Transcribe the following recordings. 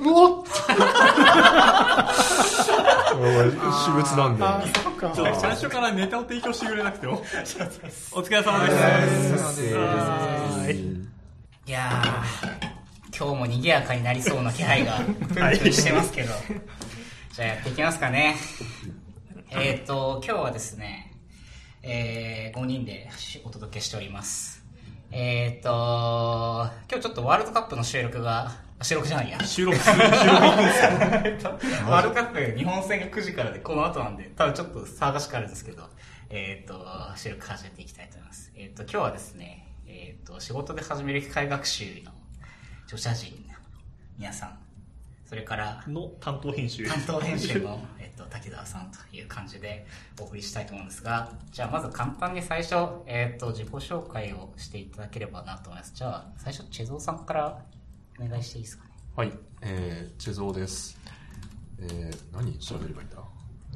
うおっ私物なんで。最初からネタを提供してくれなくても。お疲れ様お疲れ様です。いいやー、今日も賑やかになりそうな気配がしてますけど。じゃあやっていきますかね。えっ、ー、と、今日はですね、えー、5人でお届けしております。えっ、ー、と、今日ちょっとワールドカップの収録が、あ収録じゃないや。収録する、収録ですよ。えっとワールドカップ日本戦が9時からでこの後なんで、多分ちょっと騒がしくあるんですけど、えっ、と、収録始めていきたいと思います。えっ、と、今日はですね、えっ、と、仕事で始める機械学習の著者陣、皆さん、それから、の担当編集。担当編集の、えっと、滝沢さんという感じでお送りしたいと思うんですが、じゃあまず簡単に最初、えっと、自己紹介をしていただければなと思います。じゃあ、最初、チェゾーさんからお願いしていいですかね？はい、えー、チェゾーです。えー、何調べればいいんだ？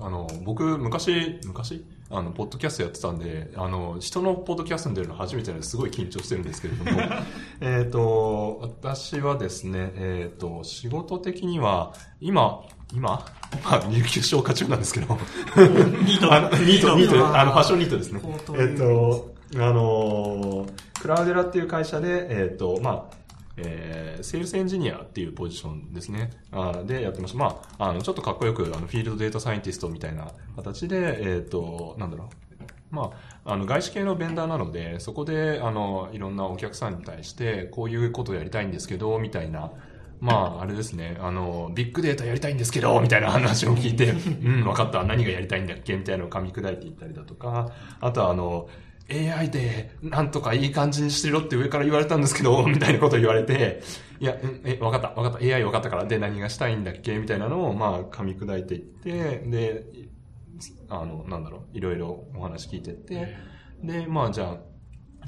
あの、僕、昔、昔？あの、ポッドキャストやってたんで、あの、人のポッドキャストに出るの初めてなのですごい緊張してるんですけれども、えっと、私はですね、えっ、と、仕事的には、今、今？ま あ、有給消化中なんですけど、ニート。ニート、ニート、あの、ファッションニートですね。えっと、あのー、 Cloudera っていう会社で、えっと、まあ、えー、セールスエンジニアっていうポジションですね。あで、やってました。まあ、あの、ちょっとかっこよく、あの、 field data scientist みたいな形で、えっ、と、なんだろう。まあ、あの、外資系のベンダーなので、そこで、あの、いろんなお客さんに対して、こういうことをやりたいんですけど、みたいな、まあ、あれですね、あの、ビッグデータやりたいんですけど、みたいな 話を聞いて、うん、わかった、何がやりたいんだっけ？みたいなのを噛み砕いていったりだとか、あとは、あの、AI で、なんとかいい感じにしてろって上から言われたんですけど、みたいなことを言われて、いや、うんえ、わかった、わかった、AI わかったから、で、何がしたいんだっけ？みたいなのを、まあ、噛み砕いていって、で、あの、なんだろう、いろいろお話聞いてって、で、まあ、じゃあ、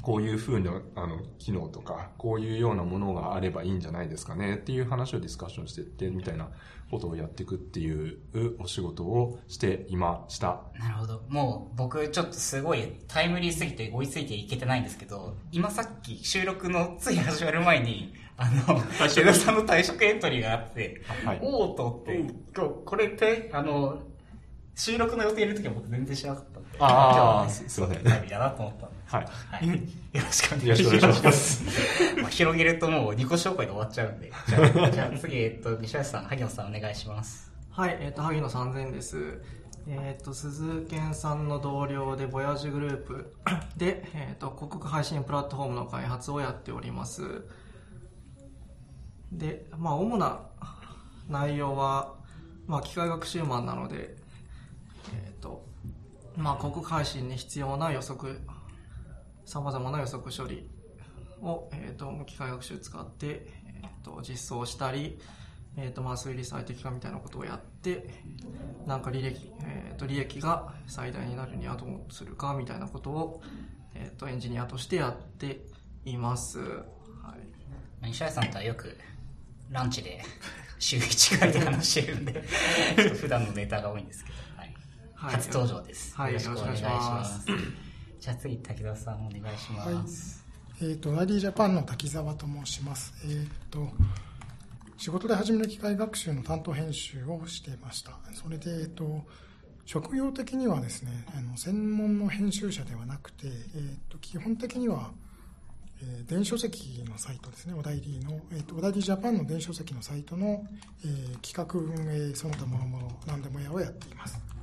こういう風な、あの、機能とか、こういうようなものがあればいいんじゃないですかねっていう話をディスカッションしていって、みたいなことをやっていくっていうお仕事をしていました。なるほど。もう僕ちょっとすごいタイムリーすぎて追いついていけてないんですけど、今さっき収録のつい始まる前に、あの、退職シェドさんの退職エントリーがあって、はいおおと思って、これって、あの、収録の予定いる時は僕全然知らなかったんで、あー今日はねすすいませんタイムリーだなと思ったんで。はい。はい。よろしくお願よろしくお願いしま。ますす。まあ、広げるともう2個紹介で終わっちゃうんで。じゃあ、じゃあ次、えっと、西橋さん、萩野さんお願いします。はい、えっ、と、萩野3000です。えっ、と、鈴健さんの同僚で、ボヤージュグループで、えっ、と、広告配信プラットフォームの開発をやっております。で、まあ、主な内容は、まあ、機械学習マンなので、えっ、と、まあ、広告配信に必要な予測、様々な予測処理を、えっ、と、機械学習使って、えっ、と、実装したり、えっ、と、まあ、推理最適化みたいなことをやって、なんか履歴、えっ、と、利益が最大になるにはどうするかみたいなことを、えっ、と、エンジニアとしてやっています。はい。西橋さんとはよくランチで週1回で話してるんで、ちょっと普段のネタが多いんですけど、初登場です。はいよろしくお願いしますす。じゃあ次、滝沢さんお願いします。えっ、と、ID ジャパンの滝沢と申します。えっ、と、仕事で始める機械学習の担当編集をしていました。それで、えっ、と、職業的にはですね、あの専門の編集者ではなくて、えっ、と、基本的には、えー電子書籍のサイトですね、おだいりの、えっ、と、おだいりジャパンの電子書籍のサイトの、えー企画運営、その他諸々、何でもやをやっています。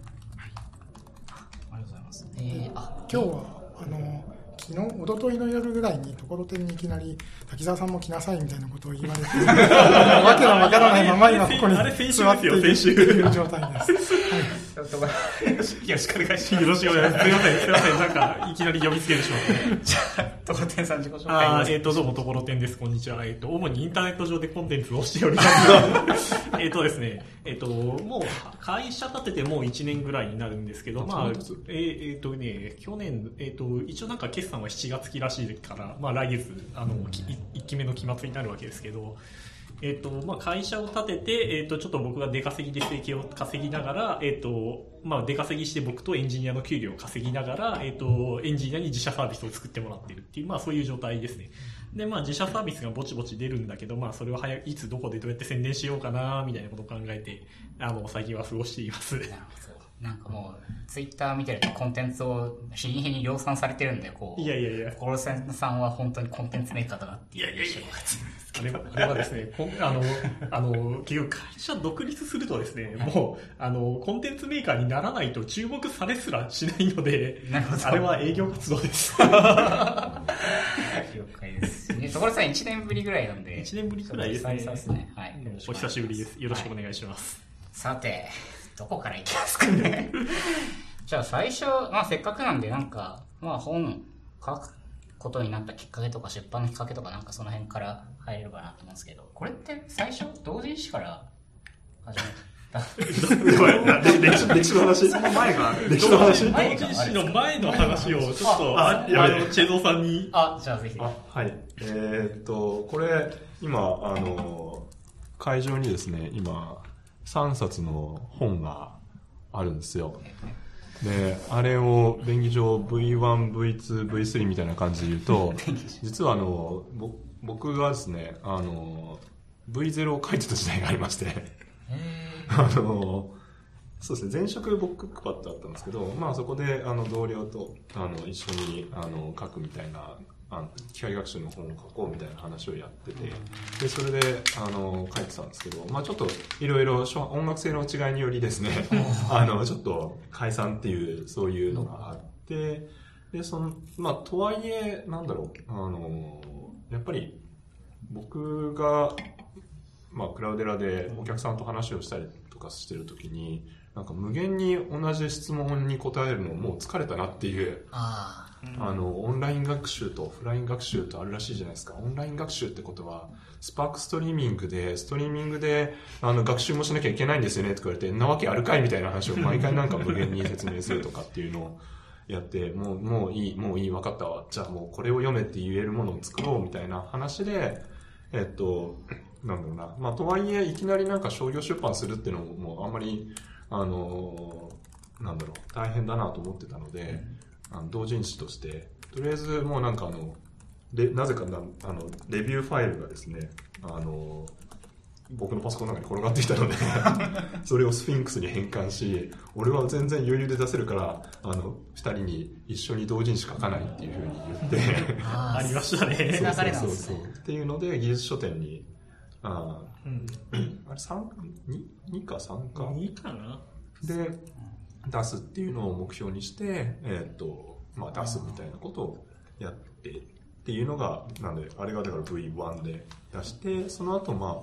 ありがとうございます。えー、あ、今日はあの昨日一昨日の夜ぐらいにところてんにいきなり滝沢さんも来なさいみたいなことを言われて わけのわからないまま今ここに座っているってですよ先週いう状態です、はいちょっと、よろしくお願いしよろしくお願いします。すいません、すいません。なんか、いきなり呼びつけてしまって。ます。じゃあ、とこてんさん自己紹介えっ、えと、どうも、ところてんです。こんにちは。えっ、と、主にインターネット上でコンテンツをしておりますが、えっとですね、えっ、と、もう、会社立ててもう1年ぐらいになるんですけど、まあ、えーえっ、とね、去年、えっ、と、一応なんか決算は7月期らしいから、まあ来月、あの、き1期目の期末になるわけですけど、えっ、と、まあ、会社を立てて、えっ、と、ちょっと僕が出稼ぎで生計を稼ぎながら、えっ、と、まあ、出稼ぎして僕とエンジニアの給料を稼ぎながら、えっ、と、エンジニアに自社サービスを作ってもらってるっていう、まあ、そういう状態ですね。で、まあ、自社サービスがぼちぼち出るんだけど、まあ、それを早いいつどこでどうやって宣伝しようかな、みたいなことを考えて、あの、最近は過ごしています。なんかもう、ツイッター見てるとコンテンツを日に日に量産されてるんで、こう。いやいやいや。コロセンさんは本当にコンテンツメーカーだなっていう。いやいやいやあれは、あれはですね、あの、あの、結局会社独立するとですね、もう、あの、コンテンツメーカーにならないと注目されすらしないので、あれは営業活動です。了解です。ね所さん1年ぶりぐらいなんで。1年ぶりくらいですね。はい。お久しぶりです。よろしくお願いします。さて、どこから行きますかね。じゃあ最初、まあせっかくなんでなんか、まあ本書くことになったきっかけとか出版のきっかけとかなんかその辺から入れるかなと思うんですけど、これって最初同人誌から始めた？歴史歴史の話その前がある。歴史の話前同人誌の前の話をちょっと、あの、チェゾーさんに。あ、じゃあぜひ。あはい。えーっと、これ、今、あの、会場にですね、今、3冊の本があるんですよ。で、あれを便宜上 V1、V2、V3 みたいな感じで言うと、実はあの、ぼ僕がですね、あの、V0 を書いてた時代がありまして、あの、そうですね、前職ボックパッドだったんですけど、まあそこであの同僚とあの一緒にあの書くみたいな、あの機械学習の本を書こうみたいな話をやってて、で、それであの書いてたんですけど、まあちょっといろいろ音楽性の違いによりですね、あの、ちょっと解散っていう、そういうのがあって、で、その、まあとはいえ、なんだろう、あの、やっぱり僕が、まあ、クラウデラでお客さんと話をしたりとかしてるときに、なんか無限に同じ質問に答えるのもう疲れたなっていう、ああの、オンライン学習とオフライン学習とあるらしいじゃないですか。オンライン学習ってことは、スパークストリーミングで、ストリーミングで、あの、学習もしなきゃいけないんですよねって言われて、んなわけあるかいみたいな話を毎回なんか無限に説明するとかっていうのをやって、もう、もういい、もういい、わかったわ。じゃあもうこれを読めって言えるものを作ろうみたいな話で、えっと、なんだろうな。まあ、とはいえ、いきなりなんか商業出版するっていうのも、もうあんまり、あの、なんだろう、大変だなと思ってたので、あの同人誌として、とりあえずもうなんかあの、でなぜかなあのレビューファイルがですね、あの僕のパソコンの中に転がってきたので それをスフィンクスに変換し俺は全然余裕で出せるからあの2人に一緒に同人誌書かないっていうふうに言ってあありましたね。流れなんですねそうそうそうっていうので技術書店にあうん。ーあれ3 2, 2か3かいいかなで出すっていうのを目標にして、えっとまあ、出すみたいなことをやってっていうのがなんであれがだから V1 で出してその後ま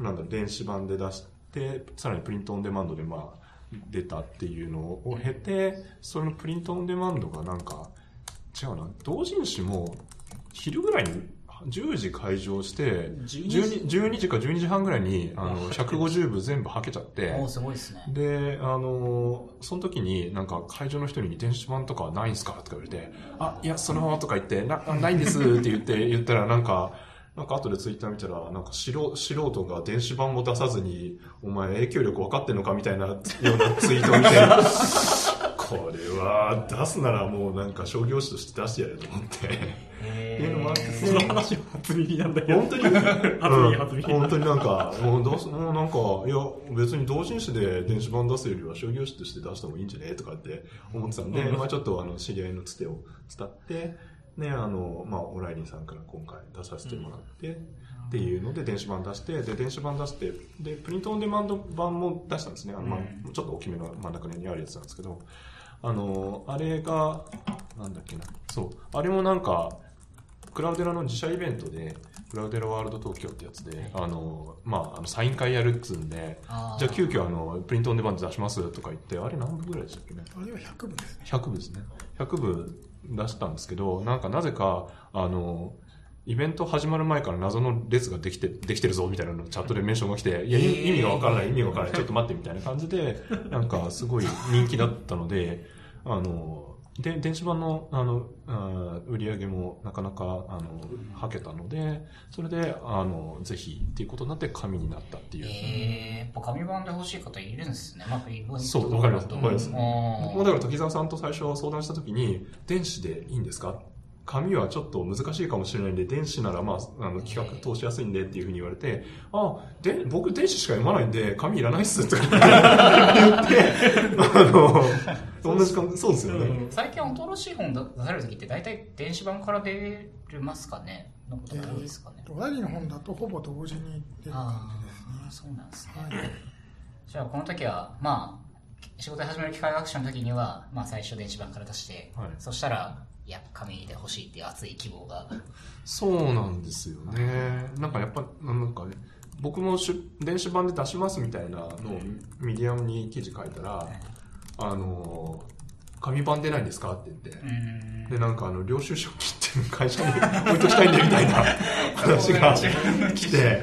あなんだろ電子版で出してさらにプリントオンデマンドでまあ出たっていうのを経てそのプリントオンデマンドがなんか違うな同人誌も昼ぐらいに10時開場して12 12, 12時か12時半ぐらいにあの150部全部はけちゃって。おーすごいですね。で、あのその時になんか会場の人に電子版とかはないんすかとか言われて、あ、いや、そのとか言って、な、あないんですって言って、言ったらなんか、なんか後でツイッター見たら、なんか素人素人が電子版も出さずに、お前影響力分かってんのかみたいなようなツイートを見て、これは出すならもうなんか商業誌として出してやれと思って、っていうのもあって、その話は初耳なんだけど。本当に？初耳、初耳。うん本当になんか、もうどうす、もうなんか、いや、別に同人誌で電子版出すよりは商業誌として出した方がいいんじゃねとかって思ってたんで、うん。まあちょっとあの、知り合いのつてを伝って、ね、あの、まあオライリンさんから今回出させてもらって、っていうので電子版出して、で、電子版出して、で、プリントオンデマンド版も出したんですね。あの、まあちょっと大きめの真ん中にあるやつなんですけど、あの、あれが、なんだっけな、そう、あれもなんか、クラウデラの自社イベントで、クラウデラワールド東京ってやつで、あの、まあ、あのサイン会やるっつうんで、じゃあ急遽あの、プリントオンデマンド出しますとか言って、あれ何部ぐらいでしたっけね。あれは100部ですね。100部ですね。100部出したんですけど、なんかなぜか、あの、イベント始まる前から謎の列ができて、できてるぞみたいなのチャットでメンションが来て、いや、い意味がわからない、意味がわからない、ちょっと待ってみたいな感じで、なんかすごい人気だったので、あの、で、電子版の、あの、あー売り上げもなかなか、あの、はけたので、それで、あの、ぜひっていうことになって紙になったっていう。えー、やっぱ紙版で欲しい方いるんですね。まあ、イベントそう、わかります。わかります。だから時沢さんと最初相談した時に、電子でいいんですか？紙はちょっと難しいかもしれないんで、電子ならまあ、あの、企画通しやすいんでっていうふうに言われて、あ、で、僕電子しか読まないんで、紙いらないっすとか言って、あの、同じ感じ、そうですよね。最近新しい本出される時って大体電子版から出ますかね？のことが多いですかね？おラリの本だとほぼ同時に出る感あじですねあ、そうなんですね。はいじゃあこの時は、まあ、仕事始める機械学習の時には、まあ最初電子版から出して、はいそしたら、いや、紙で欲しいっていう熱い希望が。そうなんですよね。なんかやっぱ、なんかね、僕も電子版で出しますみたいなのをミディアムに記事書いたら、あの、紙版出ないんですかって言ってう、ん。で、なんかあの、領収書切って会社に 置いときたいんでみたいな 話が来て、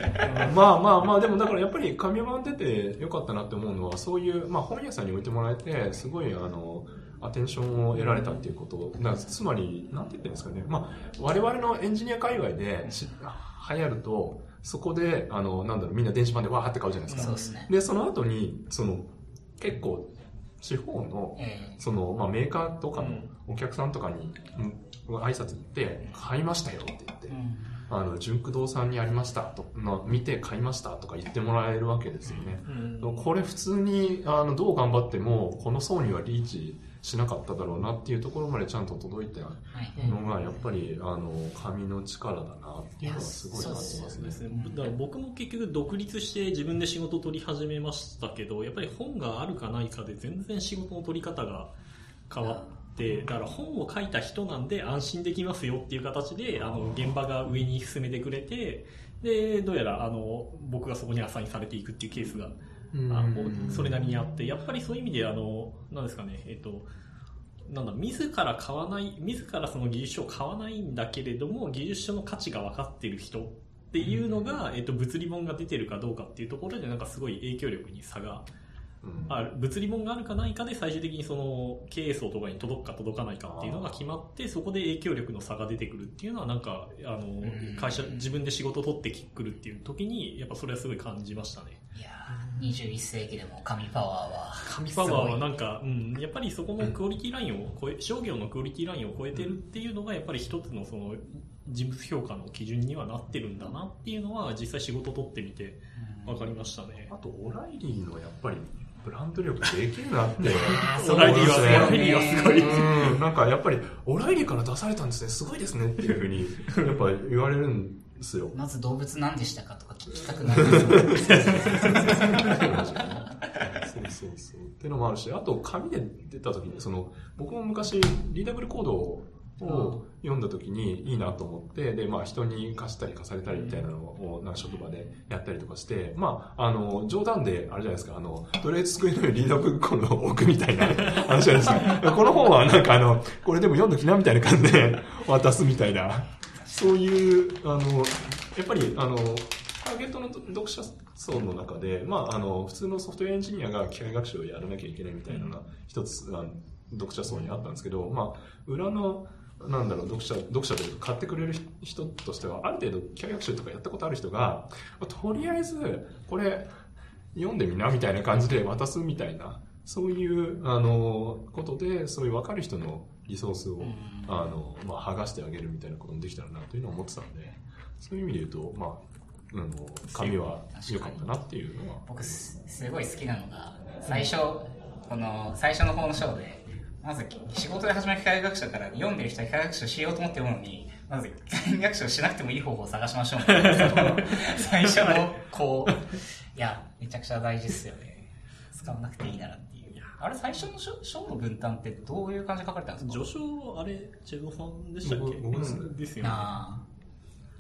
まあまあまあ、でもだからやっぱり紙版出てよかったなって思うのは、そういう、まあ本屋さんに置いてもらえて、すごいあの、アテンションを得られたっていうこと。つまり、なんて言ってるんですかね。まあ、我々のエンジニア界隈でし流行ると、そこで、あの、なんだろう、みんな電子版でわーって買うじゃないですか。そうですね。で、その後に、その、結構、地方の、えその、まあ、メーカーとかのお客さんとかに、うん、挨拶行って、買いましたよって言ってえ、うんあの、純駆動さんにありましたと、の見て買いましたとか言ってもらえるわけですよね。うんこれ普通に、あの、どう頑張っても、この層にはリーチしなかっただろうなっていうところまでちゃんと届いたはい。のが、やっぱり、あの、紙の力だなっていうのはすごい感じますね。すね。だから僕も結局独立して自分で仕事を取り始めましたけど、やっぱり本があるかないかで全然仕事の取り方が変わって、だから本を書いた人なんで安心できますよっていう形で、あの、現場が上に進めてくれて、で、どうやら、あの、僕がそこにアサインされていくっていうケースが、あうんそれなりにあって、やっぱりそういう意味で、あの、なんですかね、えっと、なんだ、自ら買わない、自らその技術書を買わないんだけれども、技術書の価値が分かっている人っていうのが、えっと、物理本が出てるかどうかっていうところで、なんかすごい影響力に差がうん。ある。物理本があるかないかで、最終的にその、経営層とかに届くか届かないかっていうのが決まって、そこで影響力の差が出てくるっていうのは、なんか、あの、会社、自分で仕事を取ってくるっていう時に、やっぱそれはすごい感じましたね。いやー21世紀でも紙パワーは。神パワーはなんか、うん、やっぱりそこのクオリティラインを超え、商業のクオリティラインを超えてるっていうのが、やっぱり一つのその、人物評価の基準にはなってるんだなっていうのは、実際仕事を取ってみて分かりましたねあ。と、オライリーのやっぱり、ブランド力できるなって。オライリーは思いますねオライリーはすごい。うん、なんかやっぱり、オライリーから出されたんですね、すごいですねっていうふうに、やっぱ言われるんですよ。まず動物何でしたかとか聞きたくなるそうそうそう。っていうのもあるし、あと紙で出た時に、その、僕も昔、リーダブルコードを読んだ時にいいなと思って、で、まあ人に貸したり貸されたりみたいなのを、なんか職場でやったりとかして、まあ、あの、冗談で、あれじゃないですか、あの、とりあえず机の上にリーダブルコードを置くみたいな話じゃないですか。この本はなんかあの、これでも読んどきなみたいな感じで渡すみたいな、そういう、あの、やっぱり、あの、ターゲットの読者層の中で、まあ、あの、普通のソフトウェアエンジニアが機械学習をやらなきゃいけないみたいなのが一つ、あの読者層にあったんですけど、まあ、裏の、なんだろう、読者、読者というか買ってくれる人としては、ある程度機械学習とかやったことある人が、とりあえず、これ、読んでみな、みたいな感じで渡すみたいな、そういう、あの、ことで、そういう分かる人のリソースを、あの、まあ、剥がしてあげるみたいなこともできたらな、というのを思ってたんで、そういう意味で言うと、まあ、あの、紙は良かったなっていうのは。僕す、すごい好きなのが、最初、この、最初の方の章で、まず、仕事で始める機械学習だから、読んでる人は機械学習しようと思って読むのに、まず、機械学習しなくてもいい方法を探しましょうみたいな。そ の最初の、こう、いや、めちゃくちゃ大事っすよね。使わなくていいならっ。あれ、最初の章章の分担ってどういう感じで書かれたんですか？序章、あれ、チェドさんでしたっけ？僕僕ですねうんですよね。あ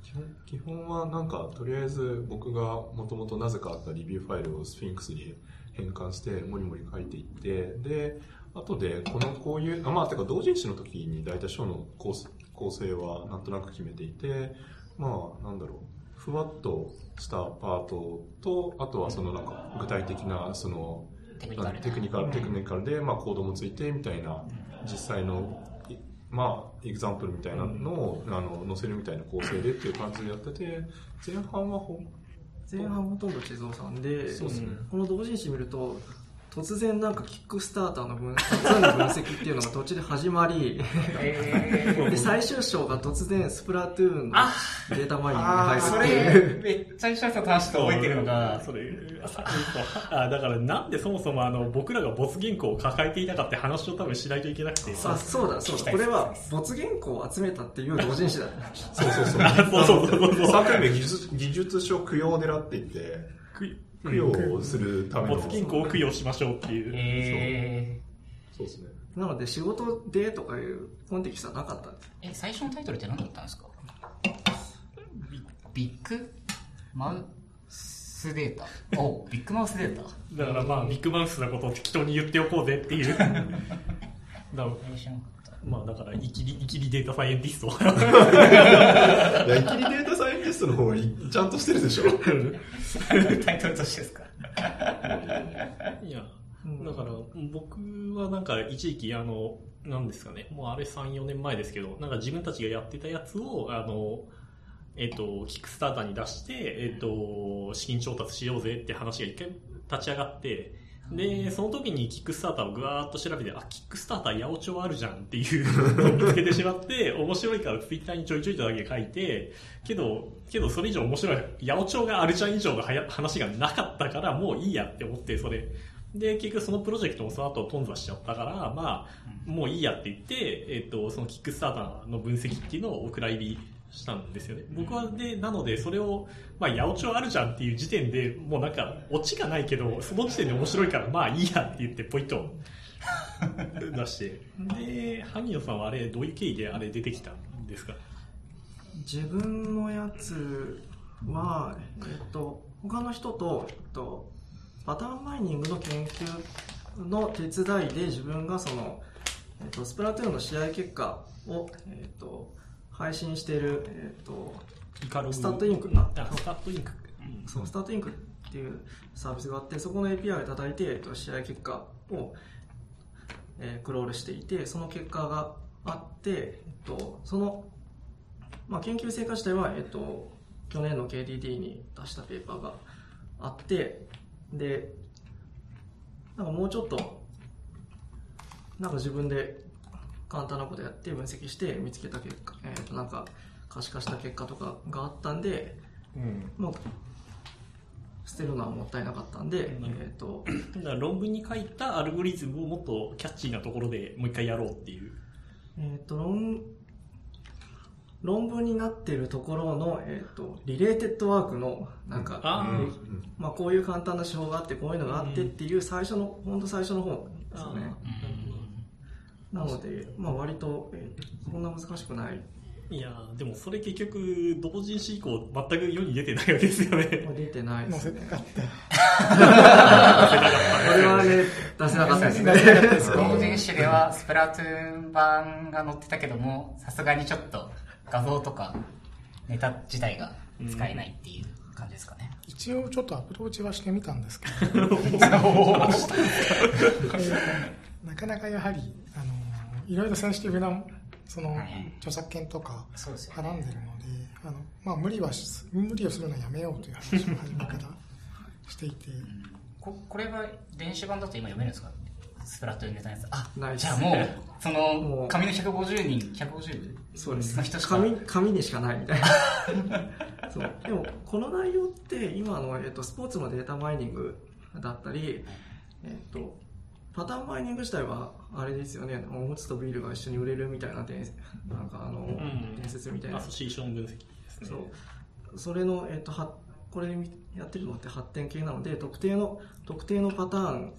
基本基本はなんか、とりあえず僕がもともとなぜかあったリビューファイルをスフィンクスに変換して、もりもり書いていって、で、後で、このこういう、あまあ、てか同人誌の時に大体章の構成構成はなんとなく決めていて、まあ、なんだろう、ふわっとしたパートと、あとはそのなんか、具体的な、その、テクニカルな。テクニカル、テクニカルで、まあ、コードもついて、みたいな、実際の、いまあ、エグザンプルみたいなのを、あの、載せるみたいな構成でっていう感じでやってて、前半はほん、前半ほとんど地蔵さんで、そうですね。この同人誌見ると、突然なんかキックスターターの分、分析っていうのが途中で始まり、で、最終章が突然スプラトゥーンのデータマイニングに入るそっていう。れ、めっちゃ一緒と話して覚えてるのが、それ、さあだからなんでそもそもあの、僕らが没原稿を抱えていたかって話を多分しないといけなくて。あ、そうだ、そうだ。これは、没原稿を集めたっていう同人誌だ。そうそうそう。そうそうそうそう。サークル名技術技術書供養寺って言って、供養をするための。没原稿を供養しましょうっていう。えそうですね。なので仕事でとかいうコンテキストはなかったんです。ー、え、最初のタイトルって何だったんですか？ビッグマウスデータ。おビッグマウスデータ。だからまあ、ビッグマウスなことを適当に言っておこうぜっていう。だまあだから、イキリ、イキリデータサイエンティスト。いや、イキリデーストの方がちゃんとしてるでしょ。タイトルとしてですかいや、だから、僕はなんか一時期あの、なんですかね、もうあれ3、4年前ですけど、なんか自分たちがやってたやつを、あの、えっ、と、キックスターターに出して、えっ、と、資金調達しようぜって話が一回立ち上がって、で、その時にキックスターターをぐわーっと調べて、あ、キックスターター八百長あるじゃんっていうのを 見つけてしまって、面白いからツイッターにちょいちょいとだけ書いて、けど、けどそれ以上面白い、八百長があるじゃん以上のはや話がなかったから、もういいやって思って、それ。で、結局そのプロジェクトもその後頓挫しちゃったから、まあ、もういいやって言って、えっ、と、そのキックスターターの分析っていうのをお蔵入りしたんですよね。僕はで、なのでそれを、まあ、八百長あるじゃんっていう時点で、もうなんか、オチがないけど、その時点で面白いから、まあいいやって言って、ポイントを出して。で、萩野さんはあれ、どういう経緯であれ出てきたんですか？自分のやつは、えっと、他の人と、えっと、パターンマイニングの研究の手伝いで自分がその、えっと、スプラトゥーンの試合結果を、えっと、配信している、えっと、 IkaLog。 stat.ink ああ、 stat.ink。そう、 stat.ink っていうサービスがあって、そこの API を叩いて、えっと、試合結果を、えークロールしていて、その結果があって、えっと、その、まあ、研究成果自体は、えっと、去年の KDD に出したペーパーがあって、で、なんかもうちょっと、なんか自分で簡単なことやって分析して見つけた結果、えっと、なんか可視化した結果とかがあったんで、うん。もう捨てるのはもったいなかったんで、うんえっ、と、だから論文に書いたアルゴリズムをもっとキャッチーなところでもう一回やろうっていう。えっ、と、論、論文になっているところの、えっ、と、リレーテッドワークの、なんか、あーえーまあ、こういう簡単な手法があって、こういうのがあってっていう最初の、本当最初の方ですよね。なので、まあ、割と、えーそんな難しくない。いやーでもそれ結局、同人誌以降全く世に出てないわけですよね。まあ出てないで載すね。せたかった。これはね、出せなかったですね。同人誌ではスプラトゥーン版が載ってたけども、さすがにちょっと画像とかネタ自体が使えないっていう感じですかね。一応ちょっとアプローチはしてみたんですけど、えーなかなかやはり、あのいろいろセンシティブなそのはい。著作権とかそうですよ絡んでるので、あのまあ、無理はし無理をするのはやめようという話を初めからしていて、ここれは電子版だと今読めるんですか？スプラトゥーンネタのやつ。あない、です。じゃあもう、そもの、う。紙の150人、150? そうです。の人しか。紙紙にしかないみたいな。そう。でもこの内容って今の、えっと、スポーツのデータマイニングだったり、えっと、パターンマイニング自体はあれですよね。おむつとビールが一緒に売れるみたいな伝 なんかあの、ん。伝説みたいな。アソシエーション分析ですね。そう。それの、えっとはこれやってるのって発展系なので特定の特定のパターン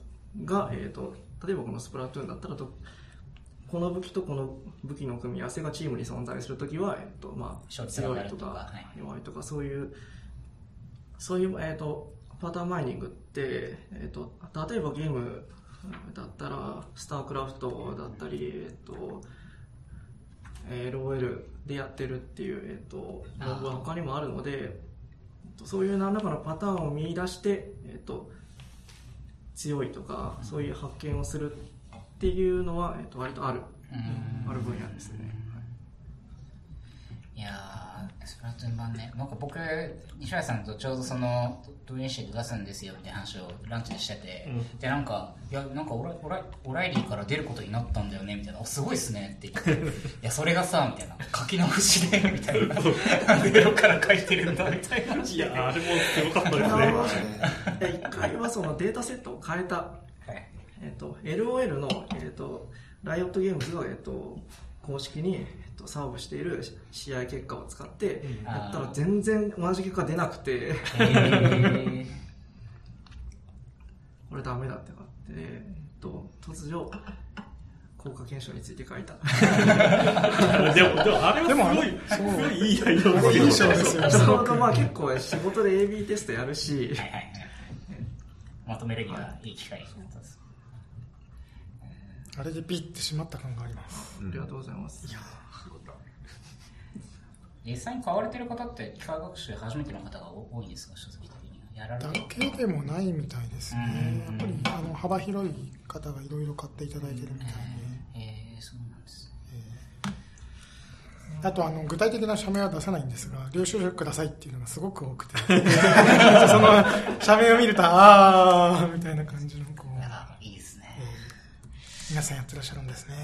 が、えっと例えばこのスプラトゥーンだったらとこの武器とこの武器の組み合わせがチームに存在するときは、えっとまあ、強いとか弱いとかそういうそういう、えっとパターンマイニングって、えっと例えばゲームだったらスタークラフトだったり、えっとえー LOL でやってるっていう、えっと論文は他にもあるので、えっとそういう何らかのパターンを見出して、えっと強いとかそういう発見をするっていうのは、えっと割とある。うん。ある分野ですね。やー、スプラトゥーン版ね。なんか僕、西原さんとちょうどその、ドインシーで出すんですよみたいな話をランチでしてて、うんで、なんか、いや、なんかオラオラオライリーから出ることになったんだよね、みたいな。お、すごいっすねって言って、いや、それがさ、みたいな。書き直しで、みたいな。なんでゼロから書いてるんだ、みたいな。いや、あれもすごかったですね。一回はそのデータセットを変えた、はいえっと LOL の、えっとライオットゲームズが、えっと公式に、とサーブしている試合結果を使ってやったら全然同じ結果出なくて。えー。これダメだってなって、えっと突如効果検証について書いた。でも、でもあれはすごい、すごいいい内容ですよねちょう。どまあ結構仕事で AB テストやるし。まとめるにはいい機会だったです。あれでピッてしまった感があります。ありがとうございます実際に買われてる方って機械学習初めての方が多いんですか書籍的には。やられだてけでもないみたいですね。うん。やっぱりあの幅広い方がいろいろ買っていただいてるみたいで。えー、そうなんです。あとあの具体的な社名は出さないんですが領収書くださいっていうのがすごく多くて。その社名を見るとああみたいな感じのこう、あいいですね。えー。皆さんやってらっしゃるんですね。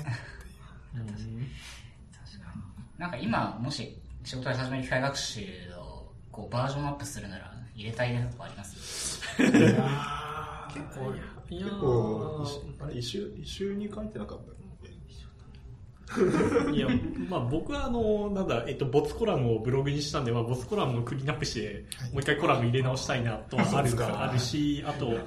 なんか今もし仕事で始める機械学習をこうバージョンアップするなら入れたいなとこあります？結いや構あれ一周一周に書いてなかったいや、まあ僕はあの、なんだ、えっと、ボツコラムをブログにしたんで、まあボツコラムをクリーンアップして、もう一回コラム入れ直したいなとはあるあるし、あと、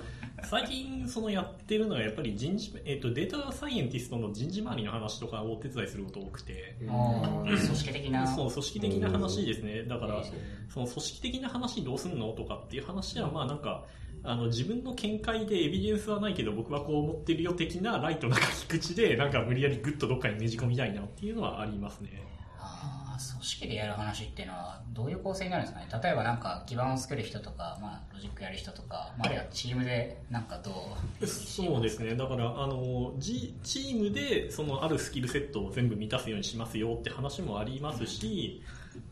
最近そのやってるのはやっぱり人事、えっと、データサイエンティストの人事周りの話とかをお手伝いすること多くて、あー組織的なそう、組織的な話ですね。だから、その組織的な話どうすんのとかっていう話は、まあなんか、あの自分の見解でエビデンスはないけど僕はこう思ってるよ的なライトな書き口でなんか無理やりグッとどっかにねじ込みたいなっていうのはありますね。あー組織でやる話っていうのはどういう構成になるんですかね？例えばなんか基盤を作る人とか、まあ、ロジックやる人とか、まあ、あるいはチームでなんかどうそうですね。だから、あの、G、チームで、その、あるスキルセットを全部満たすようにしますよって話もありますし、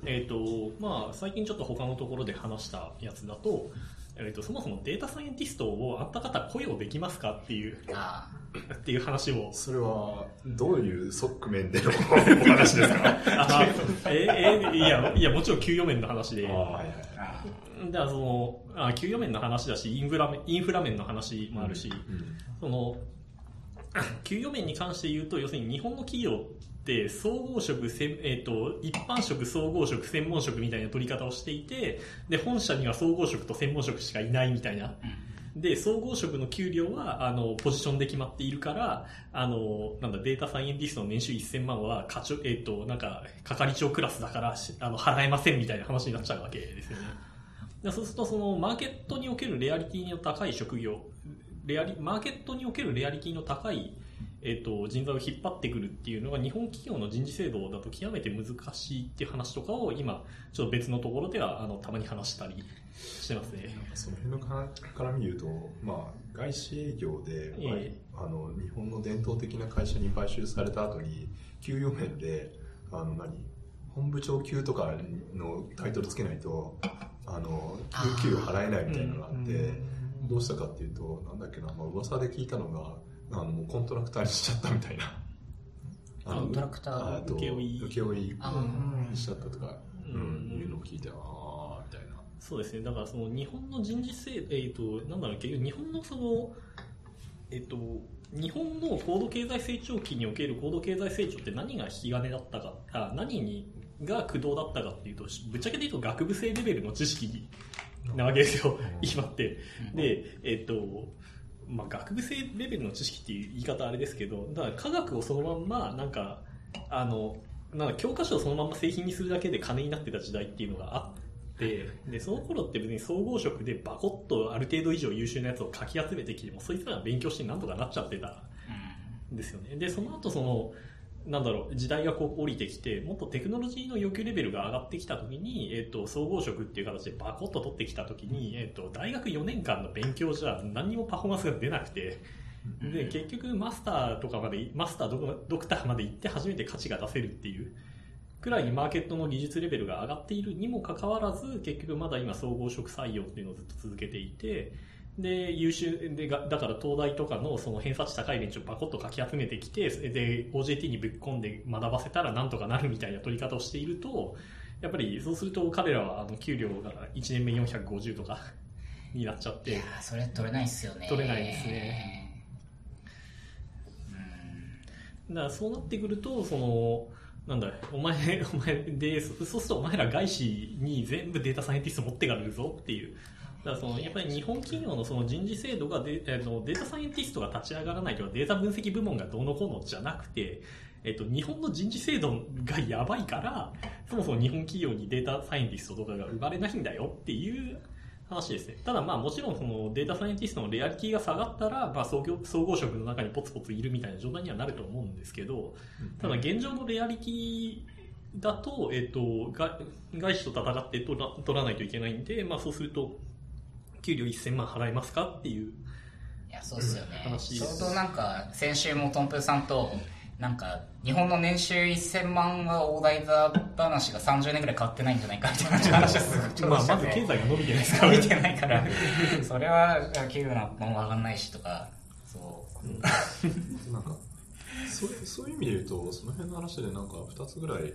えっ、と、まあ、最近ちょっと他のところで話したやつだと、えっ、と、そもそもデータサイエンティストをあんた方雇用できますかっていう、あっていう話を。それはどういう側面でのお話ですか？あええいや、いや、もちろん給与面の話で。だからその、あ給与面の話だし、インフラ面、インフラ面の話もあるし、その、給与面に関して言うと、要するに日本の企業って、総合職、せんえっ、と、一般職、総合職、専門職みたいな取り方をしていて、で、本社には総合職と専門職しかいないみたいな。で、総合職の給料は、あの、ポジションで決まっているから、あの、なんだ、データサイエンティストの年収1000万は、課長、えっ、と、なんか、係長クラスだから、あの、払えませんみたいな話になっちゃうわけですよね。そうすると、その、マーケットにおけるレアリティの高い職業、レアリ、マーケットにおけるレアリティの高い、えっ、と、人材を引っ張ってくるっていうのが、日本企業の人事制度だと極めて難しいっていう話とかを、今、ちょっと別のところでは、あの、たまに話したりしてますね。その辺のかから見ると、まあ、外資営業で、まあええ。あの日本の伝統的な会社に買収された後に給与面であの何本部長級とかのタイトルつけないとあの給与払えないみたいなのがあってどうしたかっていうとなんだっけな、まあ、噂で聞いたのがあのもうコントラクターにしちゃったみたいな。あのコントラクター請負請負あうんしちゃったとか、ううんん、いうのを聞いてああそうですね。だからその日本の人事制度、えっ、と、なんだろう、結局日本のその、えっ、と、日本の高度経済成長期における高度経済成長って何が引き金だったか、あ何にが駆動だったかっていうと、ぶっちゃけて言うと学部生レベルの知識なわけですよ、今って。で、えっ、と、まあ、学部生レベルの知識っていう言い方あれですけど、だから科学をそのまんま、なんか、あの、なんか教科書をそのまま製品にするだけで金になってた時代っていうのがあって、で、その頃って別に総合職でバコッとある程度以上優秀なやつをかき集めてきても、そいつらが勉強してなんとかなっちゃってたんですよね。で、その後その、なんだろう、時代がこう降りてきて、もっとテクノロジーの要求レベルが上がってきたときに、えっ、と、総合職っていう形でバコッと取ってきたときに、えっ、と、大学4年間の勉強じゃ何にもパフォーマンスが出なくて、で、結局マスターとかまで、マスタードクターまで行って初めて価値が出せるっていうくらいマーケットの技術レベルが上がっているにもかかわらず、結局まだ今総合職採用っていうのをずっと続けていて、で、優秀でが、だから東大とかのその偏差値高い連中をバコッとかき集めてきて、で、OJT にぶっ込んで学ばせたらなんとかなるみたいな取り方をしていると、やっぱりそうすると彼らはあの給料が1年目450とか になっちゃっていや、ーそれ取れないっすよね。取れないですね。だからそうなってくると、その、なんだ、お前、お前で、そうするとお前ら外資に全部データサイエンティスト持ってかれるぞっていう。だからそのやっぱり日本企業のその人事制度がであのデータサイエンティストが立ち上がらないとかデータ分析部門がどうのこうのじゃなくて、えっと、日本の人事制度がやばいからそもそも日本企業にデータサイエンティストとかが生まれないんだよっていう話ですね。ただまあもちろんそのデータサイエンティストのレアリティが下がったら、まあ総合総合職の中にポツポツいるみたいな状態にはなると思うんですけど、ただ現状のレアリティだと、えっと、が外資と戦って取ら取らないといけないんで、まあそうすると、給料1000万払えますかっていう。いや、そうっすよね。話ちょうどなんか、先週もトンプーさんと、なんか、日本の年収1000万が大台だ話が30年くらい変わってないんじゃないかみたいな話をすまあまず経済が伸びてないですから。見てないから、それは給料なんも上がんないしとか、そう。なんか、そうそういう意味で言うと、その辺の話でなんか2つぐらい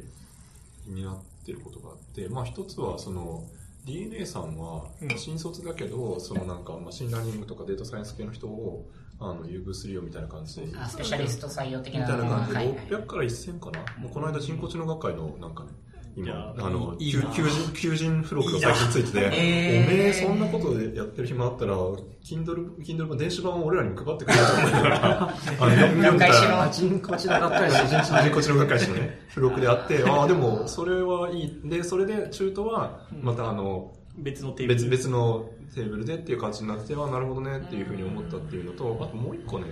気になってることがあって、まあ1つはその、DNA さんはうん。新卒だけど、そのなんか machine learning とかデータサイエンス系の人をあの優遇するよみたいな感じで。あスペシャリスト採用的みな。たいな感じで、はいはい600から1000かな、もうこの間人工知能学会のなんかね、今、あの、いいな求求人、求人付録が最近ついてて、えー。おめえそんなことでやってる暇あったら、Kindle、Kindle の電子版を俺らに配ってくれよと思いながら、あの、読んだら、人工知能学会の 人工知能学会誌のね、付録であって、ああ、でも、それはいい。で、それで中途は、またあの、別のテーブル。別々のテーブルでっていう感じになって、ああ、なるほどねっていうふうに思ったっていうのと、あともう一個ね、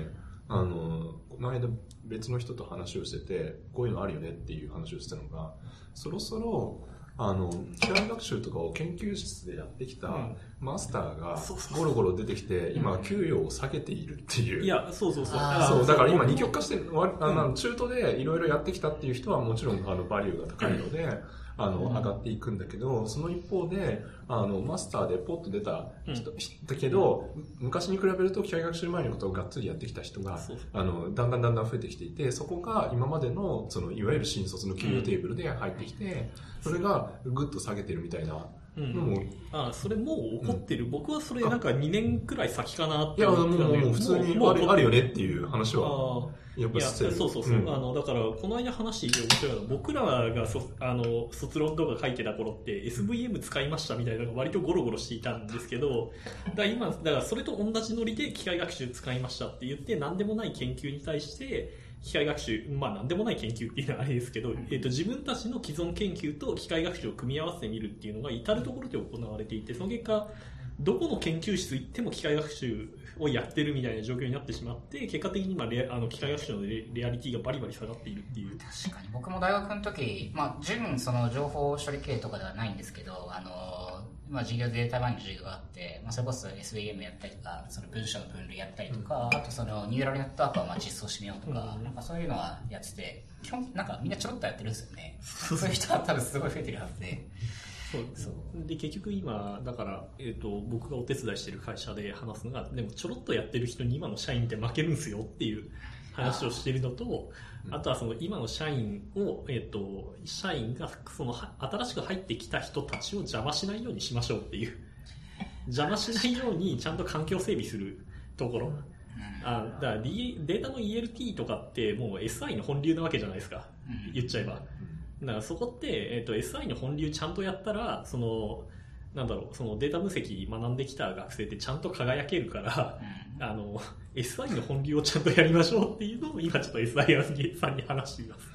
あの、この間別の人と話をしてて、こういうのあるよねっていう話をしてたのが、そろそろ、あの、機械学習とかを研究室でやってきたうん。マスターがゴロゴロ出てきて、今給与を下げているっていう。いや、そうそうそう。そう、だから今二日極化してあの中途でいろいろやってきたっていう人はもちろんあのバリューが高いので、あの、上がっていくんだけど、その一方で、あの、マスターでポッと出た人、だけど、昔に比べると機械学習前のことをがっつりやってきた人があの、だんだんだんだん増えてきていて、そこが今までの、その、いわゆる新卒の給与テーブルで入ってきて、それがぐっと下げてるみたいなうん。のも、あそれもう起こってる、僕はそれなんか2年くらい先かなって思ってたんだけど。もう普通にもうあるあるよねっていう話は、ややっぱしてる。そうそうそう、ん。あのだからこの間話面白いのは僕らがそあの卒論とか書いてた頃って SVM 使いましたみたいなのが割とゴロゴロしていたんですけど だ今だからそれと同じノリで機械学習使いましたって言って何でもない研究に対して機械学習、まあ何でもない研究っていうのはあれですけど、えっと自分たちの既存研究と機械学習を組み合わせてみるっていうのが至るところで行われていて、その結果、どこの研究室行っても機械学習をやってるみたいな状況になってしまって、結果的に今レあの機械学習のレレアリティがバリバリ下がっているっていう。確かに僕も大学の時、まあ、純その情報処理系とかではないんですけど、あのまあ、授業でデータバインの授業があって、まあ、それこそ SVM やったりとか、その文章の分類やったりとか、あとそのニューラルネットワークをまあ実装してみようとか、うんなんかそういうのはやってて、基本なんかみんなちょろっとやってるんですよね。そういう人は多分すごい増えてるはずで。そうで結局今、だから、えっと僕がお手伝いしてる会社で話すのが、でもちょろっとやってる人に今の社員って負けるんですよっていう話をしてるのと、あとはその今の社員を、えっと社員がそのは新しく入ってきた人たちを邪魔しないようにしましょうっていう、邪魔しないようにちゃんと環境整備するところ。あだから、D、データの ELT とかってもう SI の本流なわけじゃないですか、うん。言っちゃえば。だからそこって、えっと SI の本流ちゃんとやったら、その、なんだろう、そのデータ分析学んできた学生ってちゃんと輝けるから、うんあの、SI の本流をちゃんとやりましょうっていうのを今ちょっと SI さんに話しています。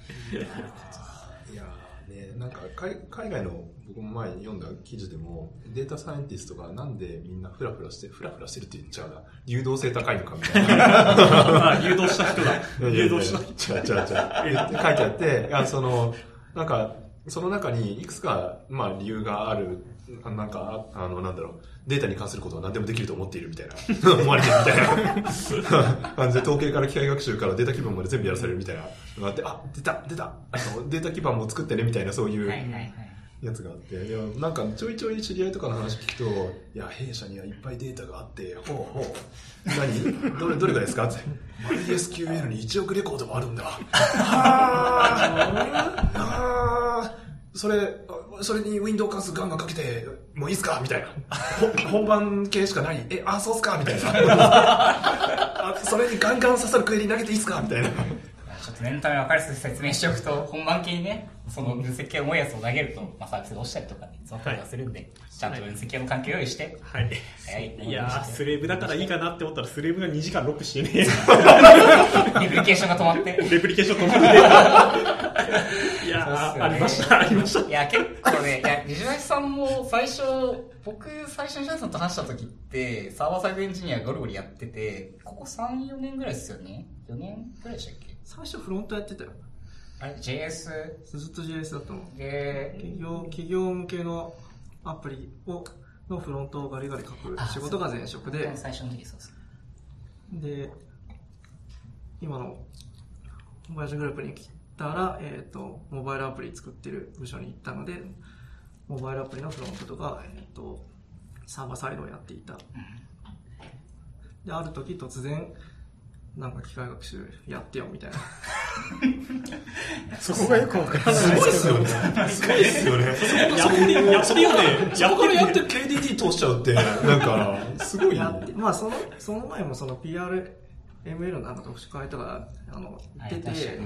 いやーね、なんか海海外の僕も前に読んだ記事でもデータサイエンティストがなんでみんなフラフラしてフラフラしてるって言っちゃうな流動性高いのかみたいな あ、誘導した人だ。誘導した人。違う違う違う言って書いてあってあそのなんかその中にいくつか、まあ、理由がある、あなんか、あの、なんだろう、データに関することは何でもできると思っているみたいな、思われてるみたいな。感じで、統計から機械学習からデータ基盤まで全部やらされるみたいなのがあって、あ、出た、出た、あの、データ基盤も作ってねみたいな、そういう。やつがあって、いや、なんかちょいちょい知り合いとかの話聞くと、いや、弊社にはいっぱいデータがあって、ほうほう、何？どれ、どれがですか？って。MySQL に1億レコードもあるんだ。あー。あー。それ、あそれにウィンドウ関数ガンガンかけて、もういいっすか？みたいな。ほ本番系しかない。え、あ、そうっすか？みたいな。あそれにガンガン刺さるクエリ投げていいっすか？みたいな。念のため分かりやすく説明しておくと、本番系にね、その分析系重いやつを投げると、まあ、サービスが落ちたりとかね、そうったりはするんで、ちゃんと分析系の環境を用意して、はい。はい。いやー、スレーブだからいいかなって思ったら、スレーブが2時間ロックしてね、リプリケーションが止まって。レプリケーション止まって。いやー、ありました、ありました。いや、結構ね、いや、西崎さんも最初、僕、最初に西崎さんと話した時って、サーバーサイドエンジニアゴリゴリやってて、ここ3、4年ぐらいですよね ?4 年ぐらいでしたっけ？最初フロントやってたよ。あれ ?JS ずっと JS だったもん。で、企業、企業向けのアプリを、のフロントをガリガリ書く仕事が前職で、最初の時そうです。で、今の、モバイルグループに来たら、えっ、と、モバイルアプリ作ってる部署に行ったので、モバイルアプリのフロントとか、えっ、と、サーバーサイドをやっていた。で、ある時突然、なんか機械学習やってよみたいな。そこがよくわからないすごいっすよね。すごいっすよね。やって、やってよね。そこからやって KDD 通しちゃうって、なんか、すごい。やって、まあその、その前もその PRML のなんか読書会とか、あの、行ってえ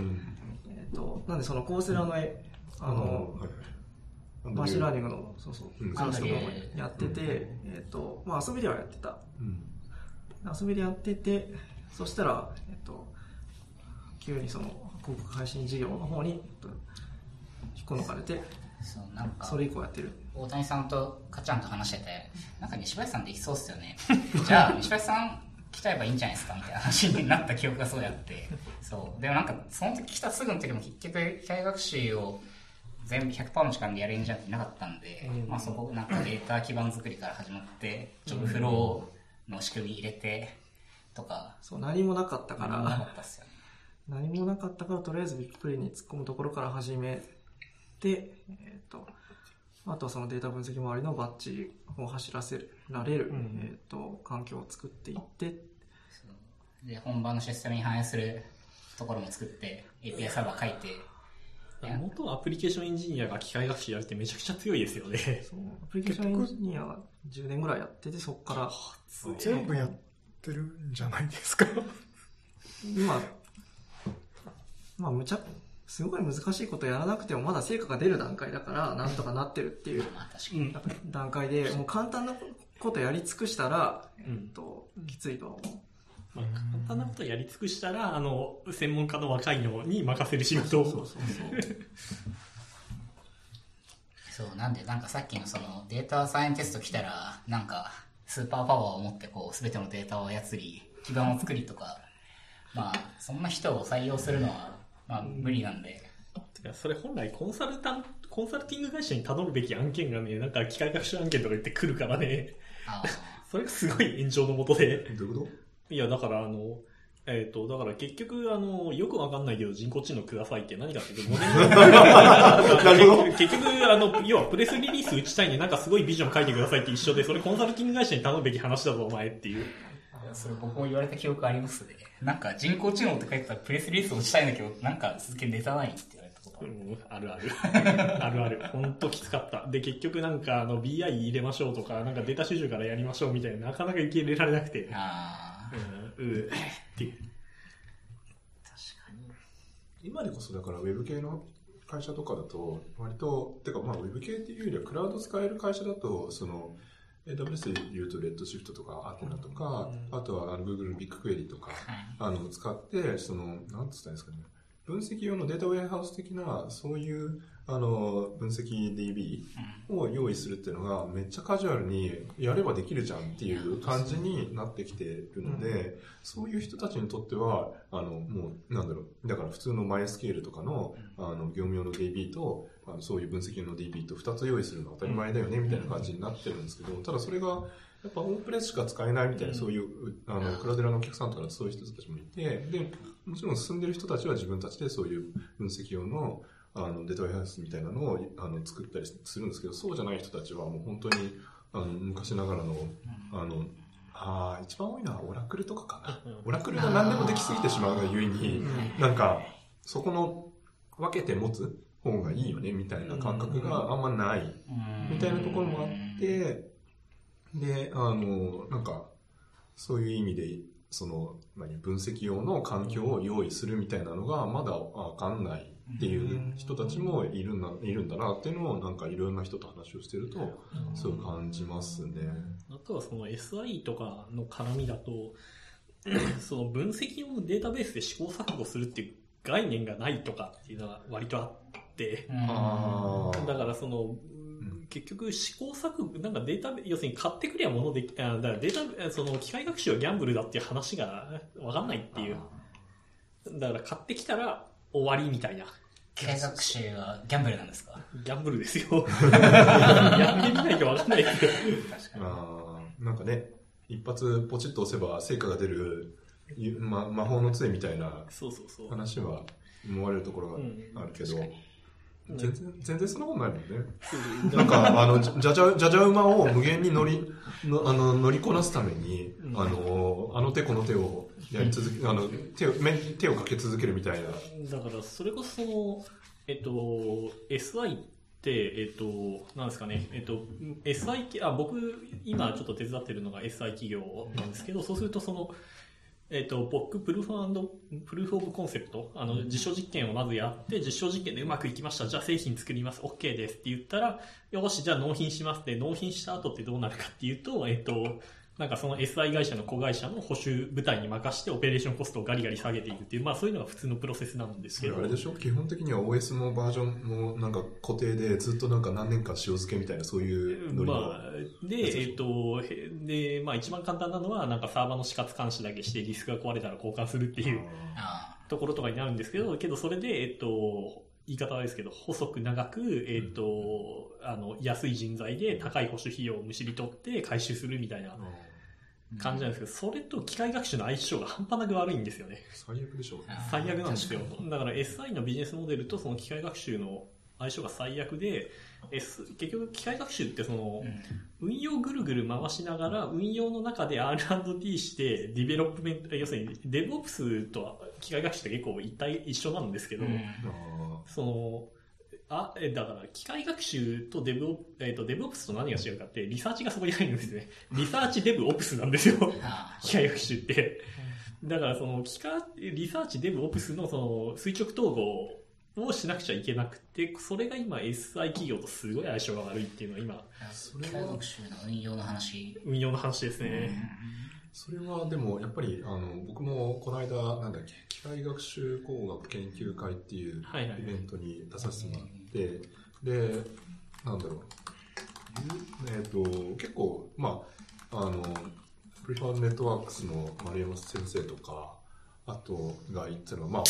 っ、と、なんでその Coursera の、えあの、はい machine learning の、そうそううん、クラスとかもやってて、えっ、と、まあ遊びではやってた。うん遊びでやってて、そしたら、えっ、と、急にその、広告配信事業の方に、えっと引っこ抜かれて、そう、なんかそ、れ以降やってる。大谷さんとかちゃんと話してて、なんか西林さんできそうっすよね。じゃあ、西林さん来ちゃえばいいんじゃないですかみたいな話になった記憶がそうやって。そう。でもなんか、その時来たすぐの時も結局、機械学習を全部100%の時間でやれんじゃなかったんで、まあそこ、なんかデータ基盤作りから始まって、ちょっとフローの仕組み入れて、とか、そう、何もなかったか、なからったっすよね。何もなかったから、とりあえずビッグクエリに突っ込むところから始めて、えっ、と、あとはそのデータ分析周りのバッジを走らせられる、うんえっ、と、環境を作っていって、で、本番のシステムに反映するところも作って、API サーバー書いて、元アプリケーションエンジニアが機械学習やるってめちゃくちゃ強いですよね。そうアプリケーションエンジニア10年ぐらいやってて、そこから、全部やってるんじゃないですか？今、まあ、むちゃ、すごい難しいことやらなくてもまだ成果が出る段階だから、なんとかなってるっていう。段階で、もう簡単なことやり尽くしたら、えうんっと、きついとは思う。まあ、簡単なことやり尽くしたら、あの、専門家の若いのに任せる仕事を。そうそうそう。そう、なんで、なんかさっきのそのデータサイエンティスト来たら、なんか、スーパーパワーを持ってこう、すべてのデータを操り、基盤を作りとか、まあ、そんな人を採用するのは、まあ、無理なんで、てかそれ本来コンサルタンコンサルティング会社に頼むべき案件がね、なんか機械学習案件とか言ってくるからね、あ それがすごい炎上のもとで。どういうこいや、だからあの、えっ、と、だから結局、あの、よくわかんないけど人工知能くださいって何かっていうと、モデル なるほど 結局、あの、要はプレスリリース打ちたいんで、なんかすごいビジョン書いてくださいって一緒で、それコンサルティング会社に頼むべき話だぞ、お前っていう。あ、それ僕も言われた記憶ありますね。なんか人工知能って書いてたらプレスリリースをしたいんだけど、なんか続けネタないって言われたことある。うん、あるある。あるある。ほんときつかった。で、結局なんか、あの、BI 入れましょうとか、なんかデータ収集からやりましょうみたいな、なかなか受け入れられなくて。あうん、うーっていう。今でこそだからウェブ系の会社とかだと、割と、てかまあウェブ系っていうよりはクラウド使える会社だと、その、AWS で言うとレッドシフトとかアテナとか、あとはあの Google のビッグクエリとか、あ、はい。あの、使って、その、なんつったらいいんですかね。分析用のデータウェアハウス的な、そういう、あの、分析 DB を用意するっていうのが、めっちゃカジュアルにやればできるじゃんっていう感じになってきてるので、そういう人たちにとっては、あの、もう、なんだろう、だから普通の MySQL とかの、あの、業務用の DB と、あのそういう分析の DB と2つ用意するのは当たり前だよねみたいな感じになってるんですけど、ただそれが、やっぱオンプレスしか使えないみたいな、そういう、あの、クラウデラのお客さんとかそういう人たちもいて、で、もちろん進んでる人たちは自分たちでそういう分析用の、あの、データワイハウスみたいなのを、あの、作ったりするんですけど、そうじゃない人たちはもう本当に、あの、昔ながらの、あの、ああ、一番多いのはオラクルとかかな。オラクルが何でもできすぎてしまうがゆえに、なんか、そこの分けて持つ方がいいよねみたいな感覚があんまないみたいなところもあって、で、あの、なんか、そういう意味で、その、何、分析用の環境を用意するみたいなのがまだわかんないっていう人たちもいるんだ、いるんだなっていうのをなんかいろんな人と話をしてると、そう感じますね。あとはその SI とかの絡みだと、その分析用のデータベースで試行錯誤するっていう概念がないとかっていうのは割とあって、あだからその、結局試行錯誤、なんかデータベ、要するに買ってくりゃものでき、あだからデータ、その機械学習はギャンブルだっていう話がわかんないっていう。だから買ってきたら終わりみたいな。機械学習はギャンブルなんですか？ギャンブルですよ。やってみないとわかんないけど。あーなんかね、一発ポチッと押せば成果が出る、ゆま、魔法の杖みたいなそうそうそう。話は思われるところがあるけど、うん全然、全然そんなことないもんね。なんか、あの、じゃじゃじゃ、じゃ馬を無限に乗り、のあの、乗りこなすために、あの、あの手この手をやり続け、あの、手を、め手をかけ続けるみたいな。だから、それこそその、えっと、SI って、えっと、なんですかね、えっと、SI、あ、僕、今ちょっと手伝ってるのが SI 企業なんですけど、そうするとその、えっと、僕、プルーフプルーフオブコンセプト、あの、実証実験をまずやって、実証実験でうまくいきました。じゃあ製品作ります。OK ですって言ったら、よし、じゃあ納品しますって、納品した後ってどうなるかっていうと、えっと、なんかその SI 会社の子会社の保守部隊に任してオペレーションコストをガリガリ下げていくっていう、まあそういうのが普通のプロセスなんですけど。あれでしょ？基本的には OS のバージョンもなんか固定でずっとなんか何年間塩漬けみたいなそういうノリの。まあ、で、えっ、と、へで、まあ一番簡単なのは、なんかサーバーの死活監視だけしてリスクが壊れたら交換するっていうあところとかになるんですけど、けどそれで、えっ、と、言い方はですけど、細く長く、えっ、と、あの、安い人材で高い保守費用をむしり取って回収するみたいな感じなんですけど、それと機械学習の相性が半端なく悪いんですよね。最悪でしょうね。あ最悪なんですよ。だから SI のビジネスモデルとその機械学習の相性が最悪で、S、結局機械学習ってその、運用ぐるぐる回しながら、運用の中で R&D して、 development、要するに、デブオプスとは機械学習って結構一体一緒なんですけど、うんあその、あ、え、だから、機械学習とデブオ、えっ、と、デブオプスと何が違うかって、リサーチがそこに入るんですね。リサーチデブオプスなんですよ。あ機械学習って。だからその、機械、リサーチ、デブ、オプスのその、垂直統合をしなくちゃいけなくて、それが今 SI 企業とすごい相性が悪いっていうのは今、あ機械学習の運用の話。運用の話ですね。それはでもやっぱりあの僕もこの間なんだっけ機械学習工学研究会っていうはいはいイベントに出させてもらって、でなんだろう。えっ、と結構まああのプリファードネットワークスの丸山先生とかあとが言ってたのはまあ